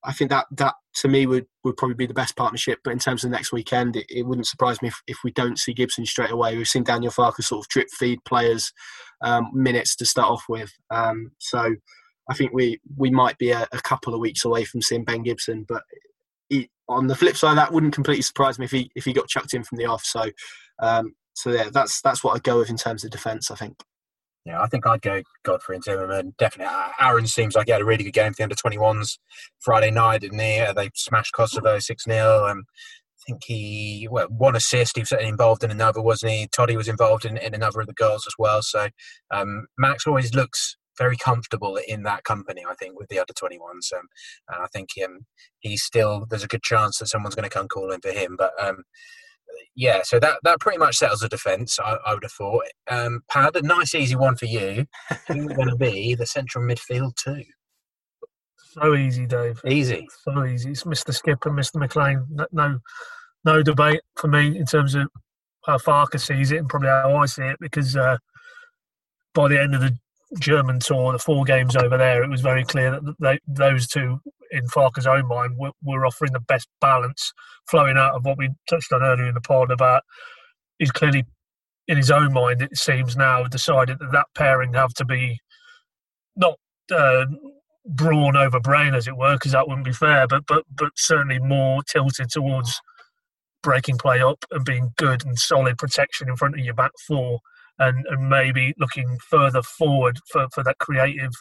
I think that that to me would, would probably be the best partnership. But in terms of the next weekend, it, it wouldn't surprise me if, if, we don't see Gibson straight away. We've seen Daniel Farke sort of drip feed players um, minutes to start off with. Um, so I think we we might be a, a, couple of weeks away from seeing Ben Gibson. But he, on the flip side, that wouldn't completely surprise me if he if he got chucked in from the off. So um, so yeah, that's that's what I'd go with in terms of defence. I think. Yeah, I think I'd go Godfrey and Zimmermann. Definitely. Aaron seems like he had a really good game for the under 21s Friday night, didn't he? Uh, they smashed Kosovo 6 0. Um, I think he, well, one assist. He was involved in another, wasn't he? Toddy was involved in, in another of the goals as well. So um, Max always looks very comfortable in that company, I think, with the under 21s. Um, and I think um, he's still, there's a good chance that someone's going to come calling for him. But um, yeah, so that, that pretty much settles the defence, I, I, would have thought. Um, Pad, a nice easy one for you. Who's going to be *laughs* the central midfield too? So easy, Dave. Easy. So easy. It's Mr. Skipp and Mr. McLean. No, no debate for me in terms of how Farke sees it and probably how I see it because uh, by the end of the German tour, the four games over there, it was very clear that they, those two in Farke's own mind, we're offering the best balance flowing out of what we touched on earlier in the pod about he's clearly in his own mind, it seems now, decided that that pairing have to be not uh, brawn over brain, as it were, because that wouldn't be fair, but but but certainly more tilted towards breaking play up and being good and solid protection in front of your back four, and and maybe looking further forward for for that creative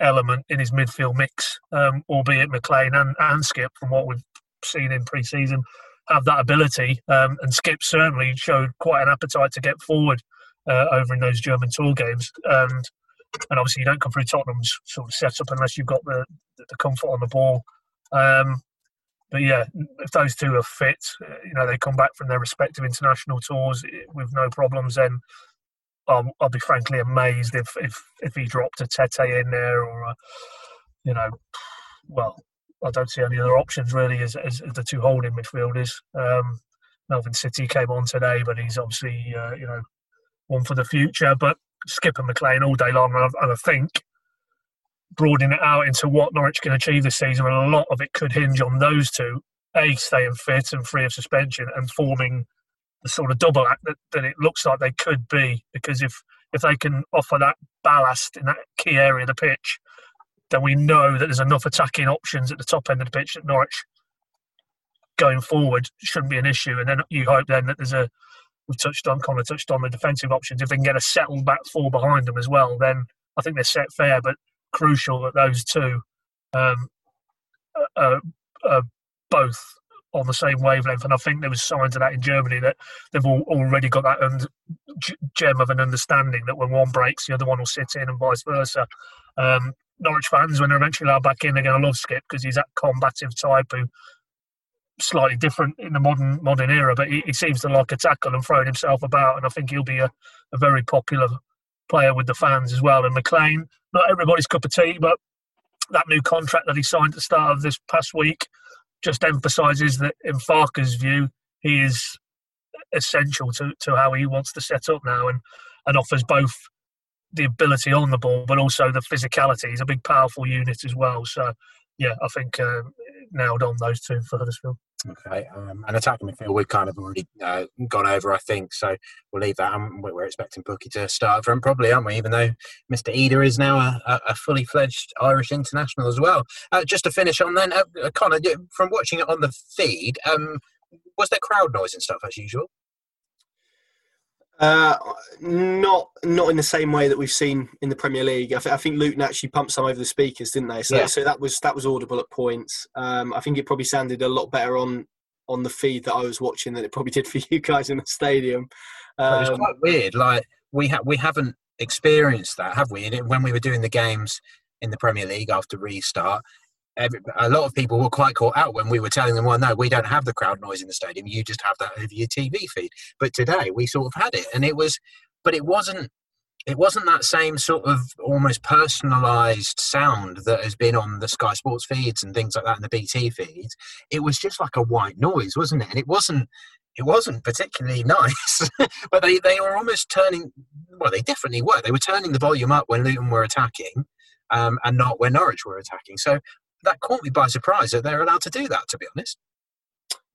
element in his midfield mix, um, albeit McLean and, and Skipp, from what we've seen in pre-season, have that ability. Um, and Skipp certainly showed quite an appetite to get forward uh, over in those German tour games. And and obviously you don't come through Tottenham's sort of setup unless you've got the the comfort on the ball. Um, but yeah, if those two are fit, uh, you know they come back from their respective international tours with no problems, then I'll, I'll be frankly amazed if if if he dropped a Tettey in there or a, you know, well, I don't see any other options really as, as, as the two holding midfielders. Um, Melvin Sitti came on today, but he's obviously uh, you know one for the future. But Skipper McLean all day long, and I, and I think broadening it out into what Norwich can achieve this season, and a lot of it could hinge on those two: a staying fit and free of suspension, and forming the sort of double act that, that it looks like they could be. Because if if they can offer that ballast in that key area of the pitch, then we know that there's enough attacking options at the top end of the pitch that Norwich going forward shouldn't be an issue. And then you hope then that there's a we've touched on Connor touched on the defensive options. If they can get a settled back four behind them as well, then I think they're set fair. But crucial that those two um, are, are both on the same wavelength. And I think there was signs of that in Germany that they've all, already got that gem of an understanding that when one breaks, the other one will sit in, and vice versa. Um, Norwich fans, when they're eventually allowed back in, they're going to love Skipp because he's that combative type who slightly different in the modern modern era, but he, he, seems to like a tackle and throwing himself about, and I think he'll be a, a very popular player with the fans as well. And McLean, not everybody's cup of tea, but that new contract that he signed at the start of this past week just emphasises that in Farke's view, he is essential to, to how he wants to set up now and, and offers both the ability on the ball but also the physicality. He's a big, powerful unit as well. So, yeah, I think uh, nailed on those two for Huddersfield. Okay, um, and attacking midfield we've kind of already uh, gone over, I think. So we'll leave that. And we're expecting Pukki to start from probably, aren't we? Even though Mr. Idah is now a, a fully fledged Irish international as well. Uh, just to finish on then, uh, uh Connor, from watching it on the feed, um, was there crowd noise and stuff as usual? Uh, not not in the same way that we've seen in the Premier League. I, th- I think Luton actually pumped some over the speakers, didn't they? So, Yeah. so that was that was audible at points. Um, I think it probably sounded a lot better on on the feed that I was watching than it probably did for *laughs* you guys in the stadium. it was Um, quite weird. Like we ha- we haven't experienced that, have we? When we were doing the games in the Premier League after restart, every, a lot of people were quite caught out when we were telling them, "Well, no, we don't have the crowd noise in the stadium. You just have that over your TV feed." But today we sort of had it, and it was, but it wasn't. It wasn't that same sort of almost personalised sound that has been on the Sky Sports feeds and things like that, and the BT feeds. It was just like a white noise, wasn't it? And it wasn't it wasn't particularly *laughs* nice. but they, they were almost turning, well, they definitely were. They were turning the volume up when Luton were attacking um, and not when Norwich were attacking. So that caught me by surprise that they're allowed to do that, to be honest.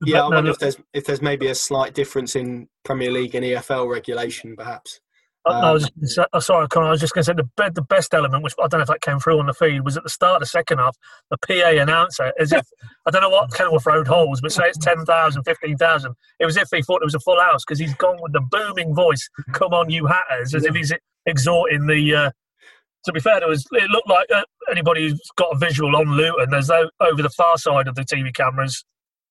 yeah, I wonder if there's if there's maybe a slight difference in Premier League and EFL regulation, perhaps. I, I was Um, just gonna say, oh, sorry, Conor, I was just going to say the be- the best element, which I don't know if that came through on the feed, was at the start of the second half, the PA announcer, as if *laughs* I don't know what Kenilworth Road holds, but say it's 10,000, 15,000. It was as if he thought it was a full house because he's gone with the booming voice, *laughs* "Come on, you hatters," as if he's exhorting the. Uh, to be fair, there was it looked like uh, anybody who's got a visual on Luton. There's over the far side of the TV cameras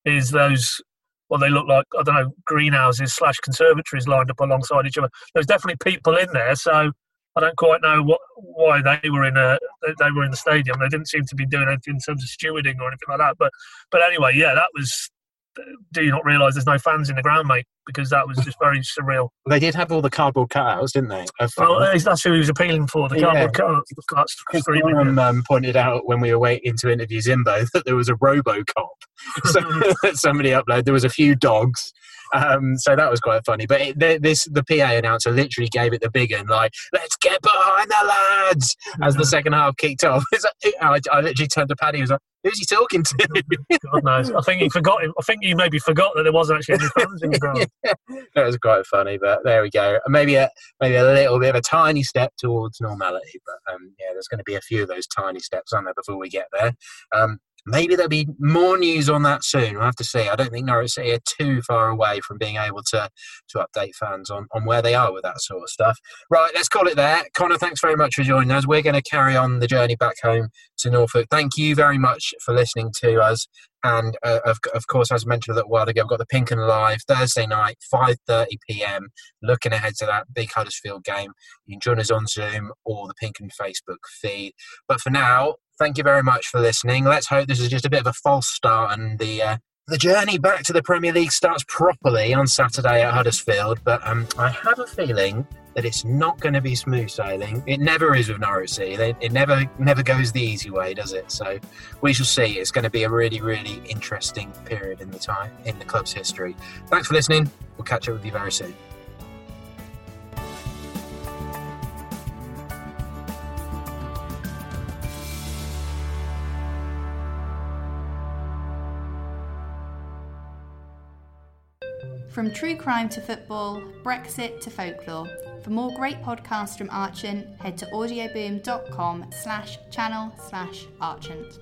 is those well, they look like I don't know greenhouses slash conservatories lined up alongside each other. There's definitely people in there, so I don't quite know what why they were in a they were in the stadium. They didn't seem to be doing anything in terms of stewarding or anything like that. But but anyway, yeah, that was. Do you not realise there's no fans in the ground, mate? Because that was just very surreal. They did have all the cardboard cutouts, didn't they? Well, that's who he was appealing for. The Yeah. cardboard cutouts. That's Chris. Gorham um, pointed out when we were waiting to interview Zimbo *laughs* that there was a RoboCop. *laughs* So *laughs* somebody uploaded. There was a few dogs. Um, so that was quite funny. But it, th- this the PA announcer literally gave it the big one, like "Let's get behind the lads" as the second half kicked off. *laughs* I, I literally turned to Paddy. He was like, "Who's he talking to?" God knows. I think he forgot. I think he maybe forgot that there wasn't actually any fans in the ground. that was quite funny. But there we go. Maybe a maybe a little bit of a tiny step towards normality. But um, yeah, there's going to be a few of those tiny steps, aren't there, before we get there. Um, maybe there'll be more news on that soon. We'll have to see. I don't think Norwich City are too far away from being able to to update fans on, on where they are with that sort of stuff. Right, let's call it there. Connor, thanks very much for joining us. We're going to carry on the journey back home to Norfolk. Thank you very much for listening to us. And uh, of, of course, as I mentioned a little while ago, I've got the Pink Un Live Thursday night, 5:30 p.m. Looking ahead to that big Huddersfield game. You can join us on Zoom or the Pink Un Facebook feed. But for now, thank you very much for listening. Let's hope this is just a bit of a false start and the uh, the journey back to the Premier League starts properly on Saturday at Huddersfield. But um, I have a feeling that it's not going to be smooth sailing. It never is with Norwich City. It never never goes the easy way, does it? So we shall see. It's going to be a really really interesting period in the time in the club's history. Thanks for listening. We'll catch up with you very soon. From true crime to football, Brexit to folklore. For more great podcasts from Archant, head to audioboom.com slash channel slash Archant.